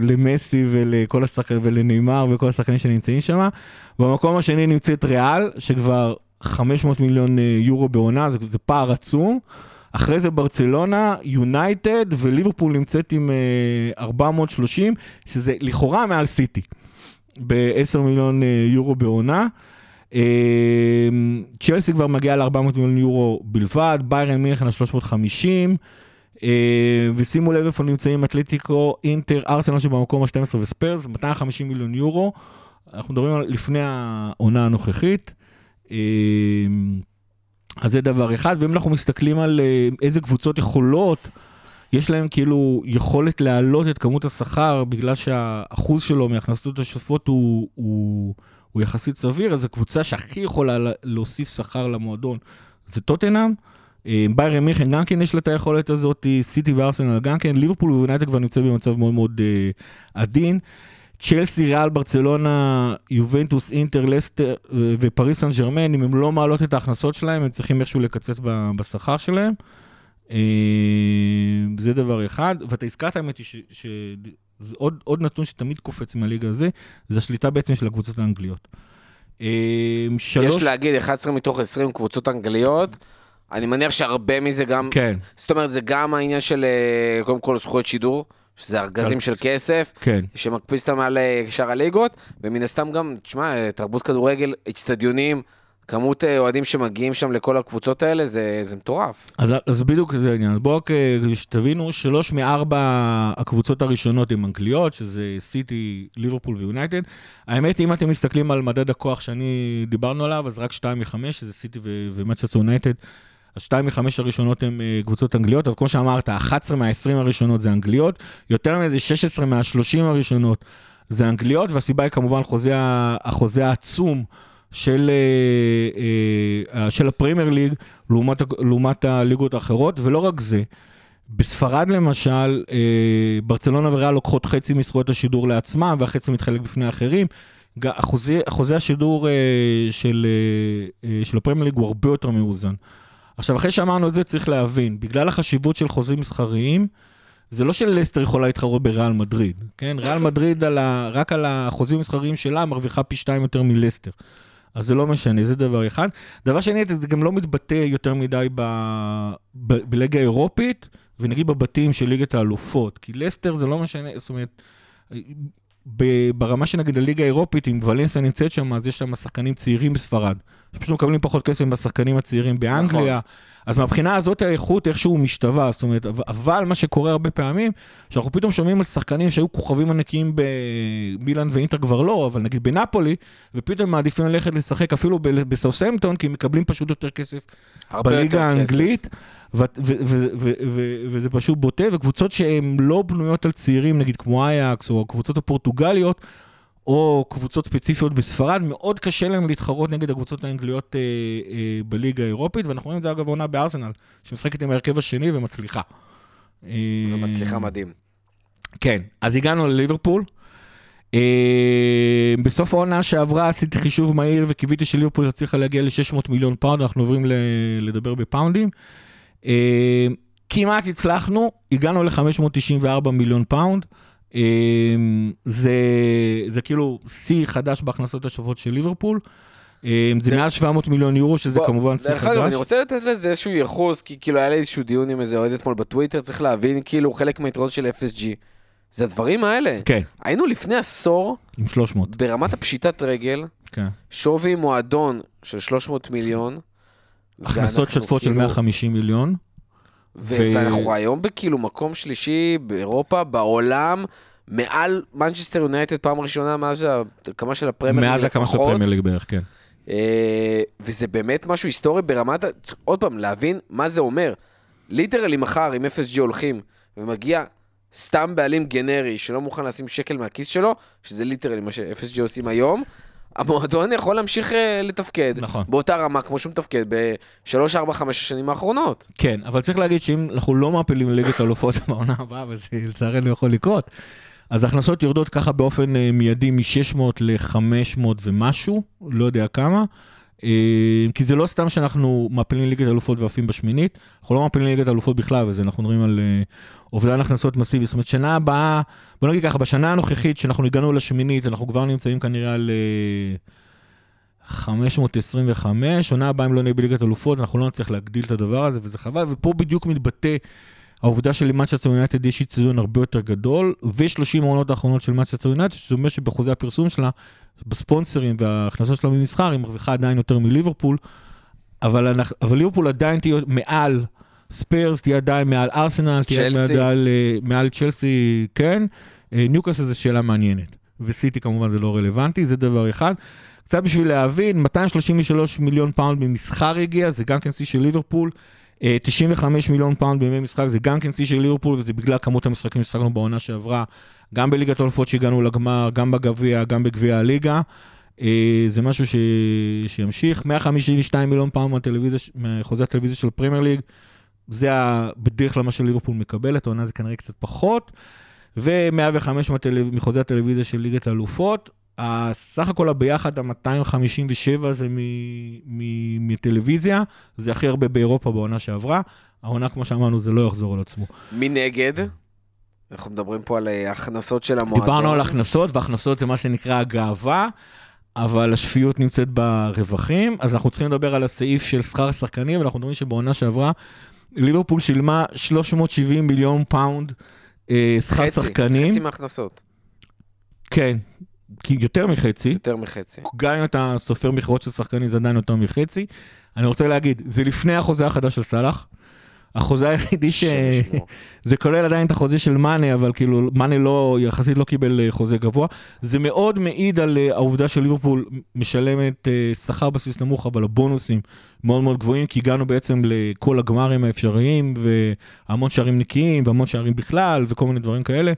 למסי ולכל השחקנים, ולנאמר וכל השחקנים שנמצאים שם. במקום השני נמצאת ריאל, שכבר 500 מיליון אה, יורו בעונה, זה, זה פער עצום. אחרי זה ברצלונה, יונייטד וליברפול נמצאת עם אה, 430, שזה לכאורה מעל סיטי, ב-10 מיליון אה, יורו בעונה. אה, צ'לסי כבר מגיעה ל-400 מיליון יורו בלבד, ביירן מינכן על 350, אה, ושימו לב איפה נמצאים אתלטיקו, אינטר, ארסנל שבמקום ה-12 וספיירס, 250 מיליון יורו. אנחנו מדברים על לפני העונה הנוכחית. אה, אז זה דבר אחד, ואם אנחנו מסתכלים על אה, איזה קבוצות יכולות, יש להם כאילו יכולת להעלות את כמות השכר בגלל שהאחוז שלו מהכנסות השוטפות הוא, הוא, הוא יחסית סביר, אז הקבוצה שהכי יכולה לה- להוסיף שכר למועדון זה טוטנאם. אה, ביירן מיכן גם כן יש לה את היכולת הזאת, סיטי וארסנל גם כן, ליברפול ויונייטד כבר נמצא במצב מאוד מאוד אה, עדין. צ'לסי, ריאל, ברצלונה, יובנטוס, אינטר, לסטר אה, ופריס סן ג'רמן, אם הם לא מעלות את ההכנסות שלהם, הם צריכים איכשהו לקצץ בשכר שלהם. זה דבר אחד, ואתה הזכרת האמת היא ש... ש... זה עוד, עוד נתון שתמיד קופץ מהליגה הזה, זה השליטה בעצם של הקבוצות האנגליות. שלוש... יש להגיד 11 מתוך 20 קבוצות אנגליות. אני מניח שהרבה מזה גם, כן, זאת אומרת, זה גם העניין של, אה, קודם כל, זכויות שידור, שזה ארגזים של כסף, כן. שמקפיץ אותם מעל אה, שאר הליגות, ומן הסתם גם, תשמע, אה, תרבות כדורגל, אצטדיונים, כמות אוהדים שמגיעים שם לכל הקבוצות האלה, זה, זה מטורף. אז, אז בדיוק זה העניין. בואו רק שתבינו, שלוש מארבע הקבוצות הראשונות הן אנגליות, שזה סיטי, ליברפול ויונייטד. האמת, אם אתם מסתכלים על מדד הכוח שאני דיברנו עליו, אז רק שתיים מחמש, שזה סיטי ומנצ'סטר יונייטד. אז שתיים מחמש הראשונות הן אה, קבוצות אנגליות, אבל כמו שאמרת, 11 מה-20 הראשונות זה אנגליות, יותר מזה 16 מה-30 הראשונות זה אנגליות, והסיבה היא כמובן חוזה, החוזה העצום של, אה, אה, של הפרמייר ליג לעומת, לעומת הליגות האחרות, ולא רק זה, בספרד למשל, ברצלונה וריאל לוקחות חצי מזכויות השידור לעצמם, והחצי מתחלק בפני האחרים. אחוזי, אחוזי השידור של, של הפרמייר ליג הוא הרבה יותר מאוזן. עכשיו, אחרי שאמרנו את זה, צריך להבין, בגלל החשיבות של חוזים מסחריים, זה לא שלסטר יכולה להתחרות בריאל מדריד, כן? ריאל מדריד על ה, רק על החוזים המסחריים שלה מרוויחה פי שתיים יותר מלסטר. אז זה לא משנה, זה דבר אחד. דבר שני, זה גם לא מתבטא יותר מדי ב, ב, בליגה האירופית, ונגיד בבתים של ליגת האלופות. כי לסטר זה לא משנה, זאת אומרת, ב- ברמה שנגיד הליגה האירופית, אם ולנסיה נמצאת שם, אז יש שם שחקנים צעירים בספרד. שפשוט מקבלים פחות כסף מהשחקנים הצעירים באנגליה. נכון. אז מהבחינה הזאת האיכות איכשהו משתווה, זאת אומרת, אבל- מה שקורה הרבה פעמים, שאנחנו פתאום שומעים על שחקנים שהיו כוכבים ענקיים במילאן ואינטר כבר לא, אבל נגיד בנפולי, ופתאום מעדיפים ללכת לשחק אפילו בסאוסמפטון, כי הם מקבלים פשוט יותר כסף בליגה. האנגלית, וזה פשוט בוטה, וקבוצות שהן לא בנויות על צעירים, נגיד כמו אייקס, או הקבוצות הפורטוגליות, או קבוצות ספציפיות בספרד, מאוד קשה להם להתחרות נגד הקבוצות האנגליות אה, אה, בליגה האירופית, ואנחנו רואים את זה אגב עונה בארסנל, שמשחקת עם ההרכב השני ומצליחה. אה, ומצליחה מדהים. כן, אז הגענו לליברפול. אה, בסוף העונה שעברה עשיתי חישוב מהיר וקיוויתי שליברפול הצליחה להגיע ל-600 מיליון פאונד, אנחנו עוברים ל- לדבר בפאונדים. אה, כמעט הצלחנו, הגענו ל-594 מיליון פאונד. אה, זה, זה כאילו שיא חדש בהכנסות השוות של ליברפול. אה, זה מעל 700 מיליון יורו, שזה כמובן שיא דרך אגב, אני חדש. רוצה לתת לזה איזשהו ייחוס, כי כאילו היה לי איזשהו דיון עם איזה אוהד אתמול בטוויטר, צריך להבין כאילו חלק מהיתרונות של FSG. זה הדברים האלה. כן, היינו לפני עשור עם 300. ברמת הפשיטת רגל, כן. שווי מועדון של 300 מיליון. הכנסות שוטפות של כאילו- 150 מיליון. ו- ו- ואנחנו היום בכאילו מקום שלישי באירופה, בעולם, מעל מנצ'סטר יונייטד פעם ראשונה מאז ההקמה של הפרמייר ליג מאז הקמה של. הפרמייר ליג בערך, כן. אה, וזה באמת משהו היסטורי ברמת, עוד פעם, להבין מה זה אומר. literally מחר, אם FSG הולכים, ומגיע סתם בעלים גנרי שלא מוכן לשים שקל מהכיס שלו, שזה literally מה ש-FSG עושים היום, המועדון יכול להמשיך אה, לתפקד. נכון. באותה רמה כמו שהוא מתפקד בשלוש, ארבע, חמש השנים האחרונות. כן, אבל צריך להגיד שאם אנחנו לא מעפילים לליגת האלופות בעונה הבאה, וזה לצערנו יכול לקרות, אז ההכנסות יורדות ככה באופן אה, מיידי מ-600 ל-500 ומשהו, לא יודע כמה. אה, כי זה לא סתם שאנחנו מעפילים ליגת האלופות ועפים בשמינית, אנחנו לא מעפילים ליגת האלופות בכלל, וזה אנחנו מדברים על אה, אובדן הכנסות מסיבי. זאת אומרת, שנה הבאה, בוא נגיד ככה, בשנה הנוכחית, שאנחנו הגענו לשמינית, אנחנו כבר נמצאים כנראה על... אה, 525, עונה הבאה אם לא נהיה בליגת אלופות, אנחנו לא נצליח להגדיל את הדבר הזה, וזה חבל, ופה בדיוק מתבטא העובדה שלמנצ'סטר יונייטד יש איצטדיון הרבה יותר גדול, ו-30 העונות האחרונות של מנצ'סטר יונייטד, שזה אומר שבחוזה הפרסום שלה, בספונסרים וההכנסות שלה ממסחר, היא מרוויחה עדיין יותר מליברפול, אבל, אנחנו, אבל ליברפול עדיין תהיה מעל ספיירס, תהיה עדיין מעל ארסנל, תהיה. מעל, אה, מעל צ'לסי, כן. אה, ניוקאסל זו שאלה מעניינת, וסיטי כמובן זה לא רלוונטי, זה דבר אחד. קצת בשביל להבין, 233 מיליון פאונד ממסחר הגיע, זה גם כן שיא של ליברפול. אה, 95 מיליון פאונד בימי משחק, זה גם כן שיא של ליברפול, וזה בגלל כמות המשחקים ששחקנו בעונה שעברה, גם בליגת האלופות שהגענו לגמר, גם בגביע, גם בגביע הליגה. אה, זה משהו ש... שימשיך. 152 מיליון פאונד מחוזה הטלוויזיה של הפרמייר ליג, זה. בדרך כלל מה שליברפול מקבלת, העונה זה כנראה קצת פחות. ו-105 מהטלו... מחוזה הטלוויזיה של ליגת האלופות. הסך הכל הביחד, ה-257 זה מטלוויזיה, זה הכי הרבה באירופה בעונה שעברה. העונה, כמו שאמרנו, זה לא יחזור על עצמו. מנגד, אנחנו מדברים פה על אה, הכנסות של המועדון. דיברנו על הכנסות, והכנסות זה מה שנקרא הגאווה. אבל השפיות נמצאת ברווחים, אז אנחנו צריכים לדבר על הסעיף של שכר השחקנים, ואנחנו מדברים שבעונה שעברה, ליברפול שילמה 370 מיליון פאונד אה, שכר חצי, שחקנים. חצי מההכנסות, כן, יותר מחצי. יותר מחצי. גם אם אתה סופר מכירות של שחקנים זה עדיין יותר מחצי. אני רוצה להגיד, זה לפני החוזה החדש של סאלח. החוזה היחידי ש... זה כולל עדיין את החוזה של מאנה, אבל כאילו מאנה לא, יחסית לא קיבל אה, חוזה גבוה. זה מאוד מעיד על אה, העובדה שליברפול משלמת אה, שכר בסיס נמוך, אבל הבונוסים מאוד מאוד גבוהים, כי הגענו בעצם לכל הגמרים האפשריים, והמון שערים נקיים, והמון שערים בכלל, וכל מיני דברים כאלה.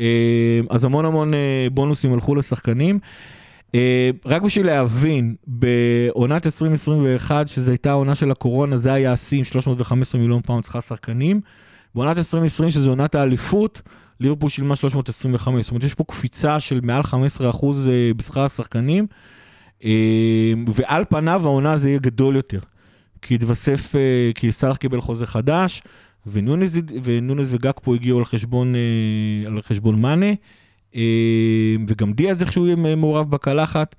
אה, אז המון המון אה, בונוסים הלכו לשחקנים. אה, רק בשביל להבין, בעונת 2021, שזו הייתה העונה של הקורונה, זה היה השיא עם 315 מיליון פאונד שכר שחקנים. בעונת 2020, שזו עונת האליפות, ליברפול שילמה 325. זאת אומרת, יש פה קפיצה של מעל 15% אה, בשכר השחקנים, ועל פניו העונה זה יהיה גדול יותר. כי התווסף, כי סאלח קיבל חוזה חדש, ונונייס ונונייס וגאקפו הגיעו על חשבון, אה, על חשבון מאנה. אה, וגם דיאז איכשהו יהיה מעורב בקלחת.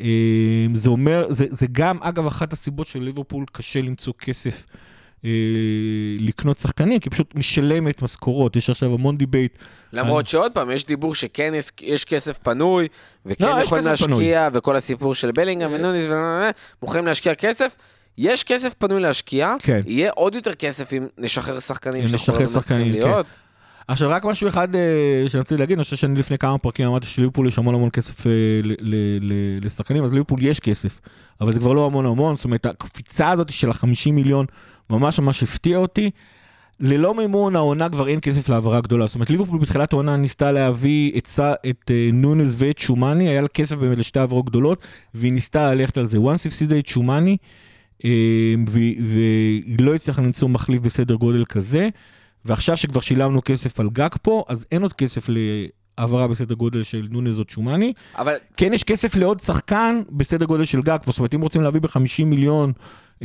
אה, זה אומר, זה, זה גם, אגב, אחת הסיבות שלליברפול קשה למצוא כסף אה, לקנות שחקנים, כי פשוט משלמת משכורות, יש עכשיו המון debate. למרות שעוד פעם, יש דיבור שכן יש, יש כסף פנוי, וכן לא, יכולים כסף פנוי. להשקיע, וכל הסיפור של בלינגהם ונוניס, ו- מוכנים להשקיע כסף. יש כסף פנוי להשקיע, כן. יהיה עוד יותר כסף אם נשחרר שחקנים שאנחנו לא צריכים להיות. עכשיו, רק משהו אחד אה, שאני רציתי להגיד, אני חושב שאני לפני כמה פרקים אמרתי שליברפול יש המון המון כסף אה, לשחקנים, אז ליברפול יש כסף, אבל זה כבר לא המון המון, זאת אומרת, הקפיצה הזאת של ה-50 מיליון ממש ממש הפתיעה אותי. ללא מימון העונה כבר אין כסף להעברה גדולה, זאת אומרת ליברפול בתחילת העונה ניסתה להביא את, את אה, נונס ואת שומני, היה לה כסף באמת לשתי העברות גדולות, והיא ניסתה ללכת על זה. once הפסידה את שומני, אה, והיא לא הצליחה למצוא מחליף בסדר גודל כזה, ועכשיו שכבר שילמנו כסף על גג פה, אז אין עוד כסף להעברה בסדר גודל של נונז או צ'ומני. אבל כן יש כסף לעוד שחקן בסדר גודל של גג פה, זאת אומרת אם רוצים להביא ב-50 מיליון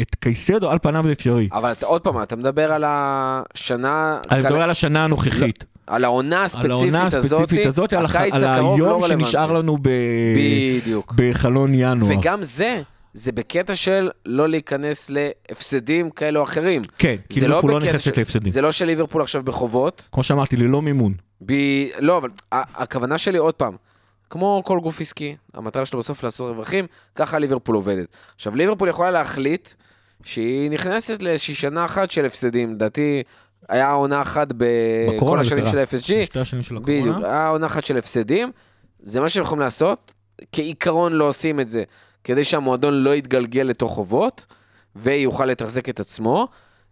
את קייסדו, על פניו זה אפשרי. אבל אתה, עוד פעם, אתה מדבר על השנה, אני מדבר על השנה הנוכחית. על העונה על הספציפית העונה הזאת, הספציפית הזאת, על הח- הקיץ על הקרוב לא היום רלוונטי. שנשאר לנו ב- בדיוק. בחלון ינואר. וגם זה, זה בקטע של לא להיכנס להפסדים כאלה או אחרים. כן, כי זה לא ליברפול לא בקטע נכנסת של- להפסדים. זה לא שליברפול עכשיו בחובות. כמו שאמרתי, ללא מימון. ב... לא, אבל הכוונה שלי עוד פעם, כמו כל גוף עסקי, המטרה שלו בסוף לעשות רווחים, ככה ליברפול עובדת. עכשיו, ליברפול יכולה להחליט שהיא נכנסת לאיזושהי שנה אחת של הפסדים. לדעתי, היה עונה אחת בכל השנים של. ה-FSG. בדיוק, היה עונה אחת של הפסדים. זה מה שהם יכולים לעשות. כעיקרון לא עושים את זה, כדי שהמועדון לא יתגלגל לתוך חובות, ויוכל לתחזק את עצמו.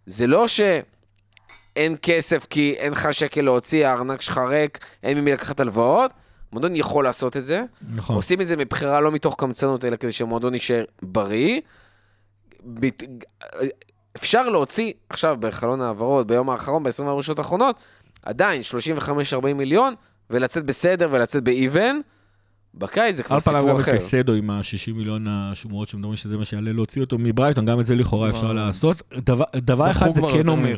זה לא שאין כסף כי אין לך שקל להוציא, הארנק שלך ריק, אין ממי לקחת הלוואות. המועדון יכול לעשות את זה. נכון. עושים את זה מבחירה לא מתוך קמצנות, אלא כדי שהמועדון יישאר בריא. בת- אפשר להוציא עכשיו בחלון ההעברות, ביום האחרון, ב-24 שעות האחרונות, עדיין 35-40 מיליון, ולצאת בסדר ולצאת באיבן. בקיץ זה כבר על סיפור גם את אחר. קייסדו עם ה-60 מיליון השמועות שמדברים שזה מה שיעלה להוציא אותו מברייטון, גם את זה לכאורה אפשר. לעשות. דבר- דבר אחד זה כן אומר.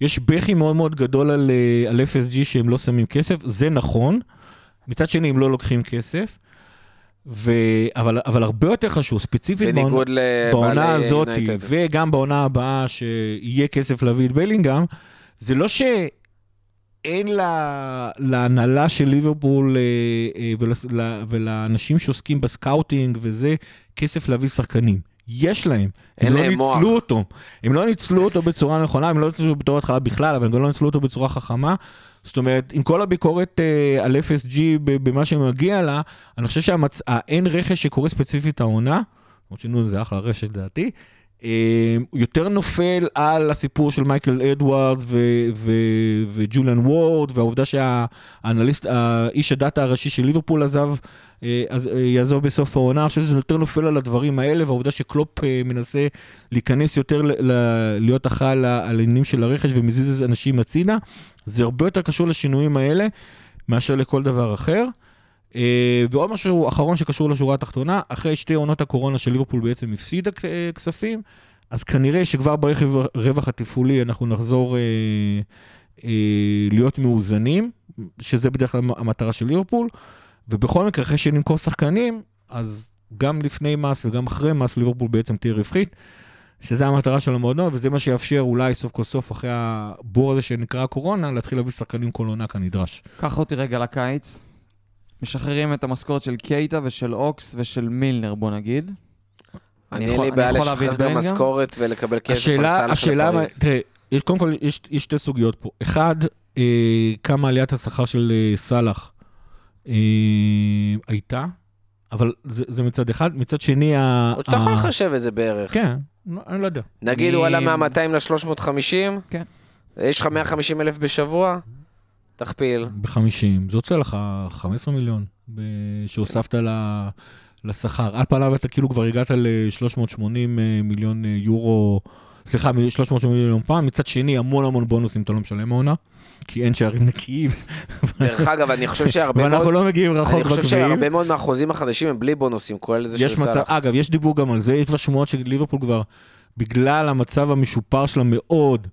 יש בכי מאוד מאוד גדול על, אה, על FSG שהם לא שמים כסף, זה נכון. מצד שני, הם לא לוקחים כסף. ו... אבל, אבל הרבה יותר חשוב, ספציפית בעונה, בעונה הזאת, יונייטד. וגם בעונה הבאה שיהיה כסף להביא את בלינגהם, זה לא שאין לה, להנהלה של ליברפול אה, אה, ל- ולאנשים שעוסקים ב scouting וזה, כסף להביא שחקנים. יש להם, אין הם לא ניצלו מוח. אותו. הם לא ניצלו אותו בצורה נכונה, הם לא ניצלו אותו בתור התחלה בכלל, אבל הם גם לא ניצלו אותו בצורה חכמה. זאת אומרת, עם כל הביקורת אה, על FSG במה שמגיע לה, אני חושב שהאין רכש שקורה ספציפית העונה, למרות שנונייס זה אחלה רכש לדעתי, הוא יותר נופל על הסיפור של מייקל אדוארדס וג'וליאן וורד, והעובדה שהאנליסט, האיש הדאטה הראשי של ליברפול עזב, אה, אז אה, יעזוב בסוף העונה, אני חושב שזה יותר נופל על הדברים האלה, והעובדה שקלופ אה, מנסה להיכנס יותר, להיות אחראי על העניינים של הרכש ומזיז אנשים הצידה, זה הרבה יותר קשור לשינויים האלה מאשר לכל דבר אחר. אה, ועוד משהו אחרון שקשור לשורה התחתונה, אחרי שתי עונות הקורונה של ליברפול בעצם הפסידה אה, כספים, אז כנראה שכבר ברווח התפעולי אנחנו נחזור אה, אה, להיות מאוזנים, שזה בדרך כלל המטרה של ליברפול, ובכל מקרה אחרי שנמכור שחקנים, אז גם לפני מס וגם אחרי מס, ליברפול בעצם תהיה רווחית, שזה המטרה של המועדון, וזה מה שיאפשר אולי סוף כל סוף, אחרי הבור הזה שנקרא הקורונה, להתחיל להביא שחקנים כל עונה כנדרש. קח אותי רגע לקיץ. משחררים את המשכורת של קייטה ושל אוקס ושל מילנר, בוא נגיד. אני אני אין לי בעיה לשחרר? משכורת ולקבל כסף על השאלה, סאלח השאלה, לפריז. תראה, יש, קודם כל, יש, יש שתי סוגיות פה. אחד, אה, כמה עליית השכר של אה, סאלח אה, הייתה, אבל זה, זה מצד אחד. מצד שני, ה... עוד שאתה יכול לחשב את זה בערך. כן, אני לא יודע. נגיד הוא עלה אני- מה-200 ל-350, כן. יש לך 150 אלף בשבוע, תכפיל. ב-50, זה יוצא לך 15 מיליון שהוספת ל- לשכר. על פניו אתה כאילו כבר הגעת ל-380 מיליון אה, יורו, סליחה, 380 מיליון פעם. מצד שני, המון המון בונוסים אתה לא משלם העונה, כי אין שערים נקיים, דרך אגב, אני חושב שהרבה ואנחנו מאוד... לא מגיעים רחוק אני חושב בקביעים. שהרבה מאוד מהחוזים החדשים הם בלי בונוסים, כולל זה של סאלח. אגב, יש דיבור גם על זה, יש כבר שמועות שליברפול כבר, בגלל המצב המשופר שלה מאוד,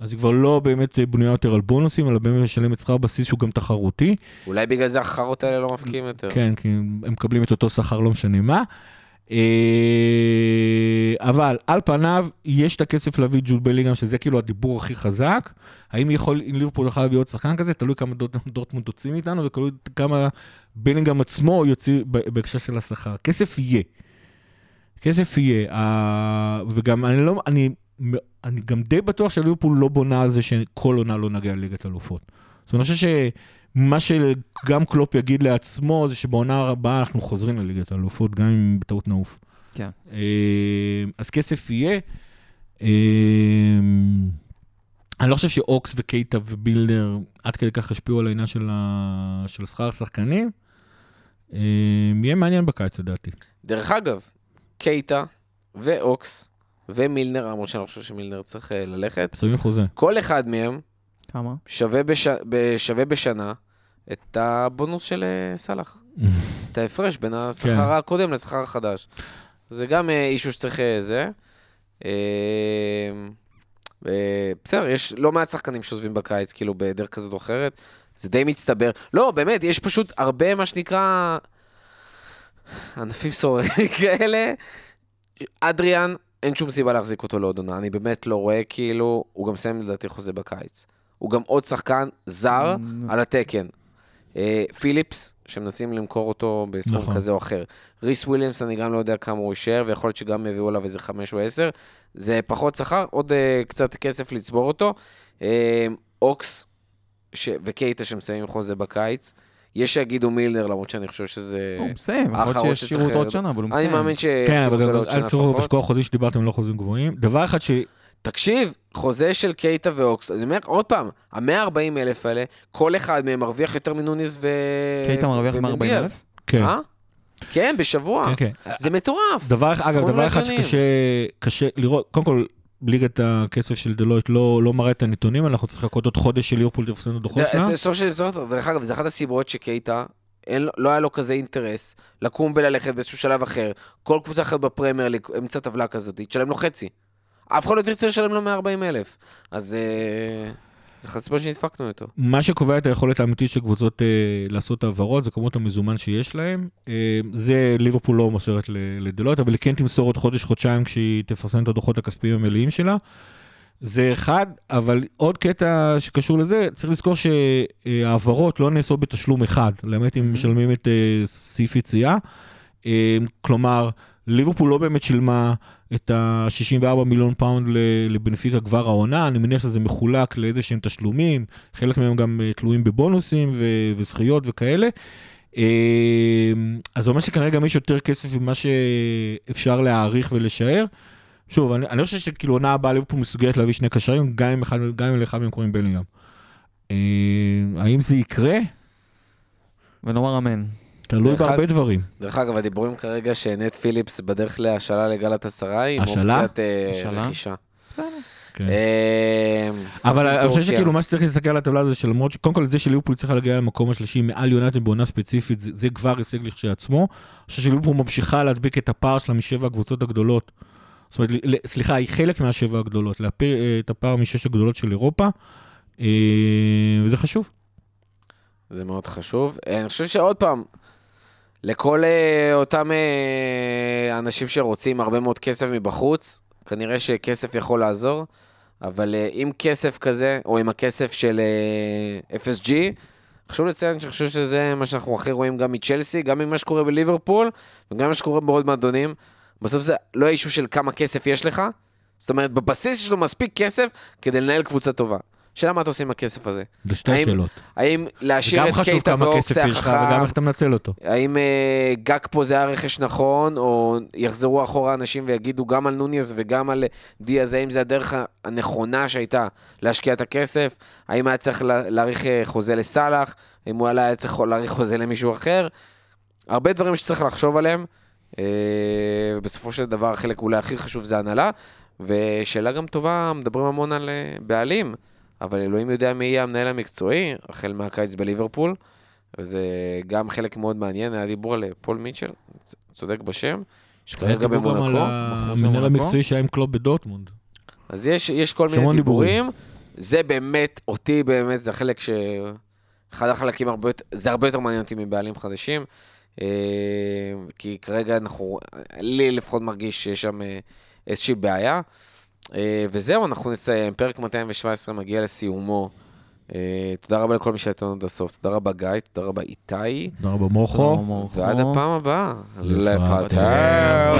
אז היא כבר לא באמת בנויה יותר על בונוסים, אלא באמת משלמת שכר בסיס שהוא גם תחרותי. אולי בגלל זה החרות האלה לא מפקיעים יותר. כן, כי הם מקבלים את אותו שכר, לא משנה מה. אה, אבל על פניו, יש את הכסף להביא ג'וד בלינגהם, שזה כאילו הדיבור הכי חזק. האם יכול, אם ליברפול יכול להביא עוד שחקן כזה, תלוי כמה דורט- דורטמונד תוציא מאיתנו, ותלוי כמה בלינגהם עצמו יוציא בהקשר של השכר. כסף יהיה. כסף יהיה. וגם אני לא, אני, אני גם די בטוח שליברפול לא בונה על זה שכל עונה לא נגיע לליגת אלופות. זאת אומרת, אני חושב שמה שגם קלופ יגיד לעצמו זה שבעונה הבאה אנחנו חוזרים לליגת האלופות, גם אם בטעות נעוף. כן. אה, אז כסף יהיה. אה, אני לא חושב שאוקס וקייטה ומילנר עד כדי כך השפיעו על העניין של, ה... של שכר השחקנים. אה, יהיה מעניין בקיץ לדעתי. דרך אגב, קייטה ואוקס ומילנר, למרות שאני לא חושב שמילנר צריך אה, ללכת, מסיימים חוזה. כל אחד מהם כמה? שווה, בש... ב- שווה בשנה את הבונוס של אה, סאלח. את ההפרש בין השכר כן. הקודם לשכר החדש. זה גם אה, אישו שצריך זה. בסדר, יש לא מעט שחקנים שעוזבים בקיץ, כאילו בדרך כזאת או אחרת. זה די מצטבר. לא, באמת, יש פשוט הרבה, מה שנקרא, ענפים סוררים כאלה. אדריאן, אין שום סיבה להחזיק אותו לעוד עונה. אני באמת לא רואה, כאילו, הוא גם מסיים לדעתי חוזה בקיץ. הוא גם עוד שחקן זר Mm, על התקן. אה, פיליפס, שמנסים למכור אותו בסכום נכון. כזה או אחר. ריס וויליאמס, אני גם לא יודע כמה הוא יישאר, ויכול להיות שגם יביאו עליו איזה חמש או עשר. זה פחות שכר, עוד אה, קצת כסף לצבור אותו. אה, אוקס ש... וקייטה שמסיימים חוזה בקיץ. יש שיגידו מילנר, למרות שאני חושב שזה... הוא מסיים, יכול האחרון להיות שישאירו אותו שצריך- עוד שנה, אבל הוא אני מסיים. מאמין ש... כן, אבל גם עוד שנה אל תראו לפחות. בשקוע החוזים שדיברתם לא חוזים גבוהים. דבר אחד ש... תקשיב, חוזה של קייטה ואוקס, אני אומר עוד פעם, ה-140 אלף האלה, כל אחד מהם מרוויח יותר מנוניס ו... קייטה מרוויח ומנדיאז. 140,000? כן, אה? כן, בשבוע. כן, כן. זה מטורף. דבר, אגב, דבר אחד. שקשה קשה לראות, קודם כל, ליגת הכסף של דלויט לא, לא מראה את הנתונים, אנחנו צריכים לחכות עוד חודש של ליברפול הדוחות זה- שלה. סוף של צורך, דרך אגב, זה אחת הסיבות שקייטה, אין לא היה לו כזה אינטרס לקום וללכת באיזשהו שלב אחר. כל קבוצה אחרת בפרמייר ליג, אמצע טבלה כזאת, תשלם לו חצי. אף אחד לא תרצה לשלם לו 140 אלף. אז אה, זה אחת הסיבות שנדפקנו איתו. מה שקובע את היכולת האמיתית של קבוצות אה, לעשות העברות, זה כמות המזומן שיש להם. אה, זה ליברפול לא מוסרת ל- לדלויט, אבל היא כן תמסור עוד חודש-חודשיים כשהיא תפרסם את הדוחות הכספיים המלאים שלה. זה אחד, אבל עוד קטע שקשור לזה, צריך לזכור שהעברות לא נעשות בתשלום אחד, למעט אם משלמים את אה, סעיף יציאה. אה, כלומר, ליברפול לא באמת שילמה את ה-64 מיליון פאונד לבנפיקה כבר העונה, אני מניח שזה מחולק לאיזה שהם תשלומים, חלק מהם גם אה, תלויים בבונוסים ו- וזכיות וכאלה. אה, אז זה אומר שכנראה גם יש יותר כסף ממה שאפשר להעריך ולשער. שוב, אני, אני חושב שכאילו עונה הבאה ליברפול מסוגלת להביא שני קשרים, גם אם אחד, גם אם לאחד מהם קוראים בלינגהם. אה, האם זה יקרה? ונאמר אמן. תלוי דרך בהרבה דברים. דרך אגב, הדיבורים כרגע שנט פיליפס בדרך להשאלה לגלת עשרה עם? אופציית? רכישה. בסדר. אבל אני חושב. שכאילו מה שצריך להסתכל על הטבלה זה שלמרות שקודם כל זה שליברפול צריכה להגיע למקום השלישי מעל יונתן בעונה ספציפית, זה, כבר הישג לכשעצמו. אני חושב שליברפול ממשיכה להדביק את הפער שלה משבע הקבוצות הגדולות. זאת אומרת, סליחה, היא חלק מהשבע הגדולות, להפיר אה, את הפער משש הגדולות של אירופה, אה, וזה חשוב. זה מאוד חשוב. אה, אני חושב שעוד פעם, לכל אה, אותם אה, אנשים שרוצים הרבה מאוד כסף מבחוץ, כנראה שכסף יכול לעזור, אבל אה, עם כסף כזה, או עם הכסף של אה, FSG, חשוב לציין שאני חושב שזה מה שאנחנו הכי רואים גם מצ'לסי, גם ממה שקורה בליברפול, וגם מה שקורה בעוד מועדונים. בסוף זה לא האישו של כמה כסף יש לך, זאת אומרת, בבסיס יש לו מספיק כסף כדי לנהל קבוצה טובה. שאלה מה אתה עושה עם הכסף הזה? זה שתי האם- שאלות. האם להשאיר את חשוב קייטה יש לך וגם החכם? איך אתה מנצל אותו. האם אה, גג פה זה היה רכש נכון, או יחזרו אחורה אנשים ויגידו גם על נוניס וגם על דיאז, האם זה הדרך הנכונה שהייתה להשקיע את הכסף? האם היה צריך לה- להאריך אה, חוזה לסאלח? האם הוא היה צריך להאריך חוזה למישהו אחר? הרבה דברים שצריך לחשוב עליהם, אה, ובסופו של דבר החלק אולי הכי חשוב זה הנהלה, ושאלה גם טובה, מדברים המון על בעלים, אבל אלוהים יודע מי יהיה המנהל המקצועי, החל מהקיץ בליברפול. וזה גם חלק מאוד מעניין, היה דיבור על אה, פול מיטשל, צודק בשם, היה שכרגע דיבור גם על במונקו, המנהל במונקו. המקצועי שהיה עם קלופ בדורטמונד. אז יש, יש כל מיני המון דיבורים. זה באמת, אותי באמת, זה החלק ש... אחד החלקים הרבה יותר, זה הרבה יותר מעניין אותי מבעלים חדשים, אה, כי כרגע אנחנו, לי לפחות מרגיש שיש שם אה, איזושהי בעיה. אה, וזהו, אנחנו נסיים, פרק 217 מגיע לסיומו. אה, תודה רבה לכל מי שהיה איתנו עד הסוף, תודה רבה גיא, תודה רבה איתי. תודה רבה מורכו. ועד הפעם הבאה. לפטר.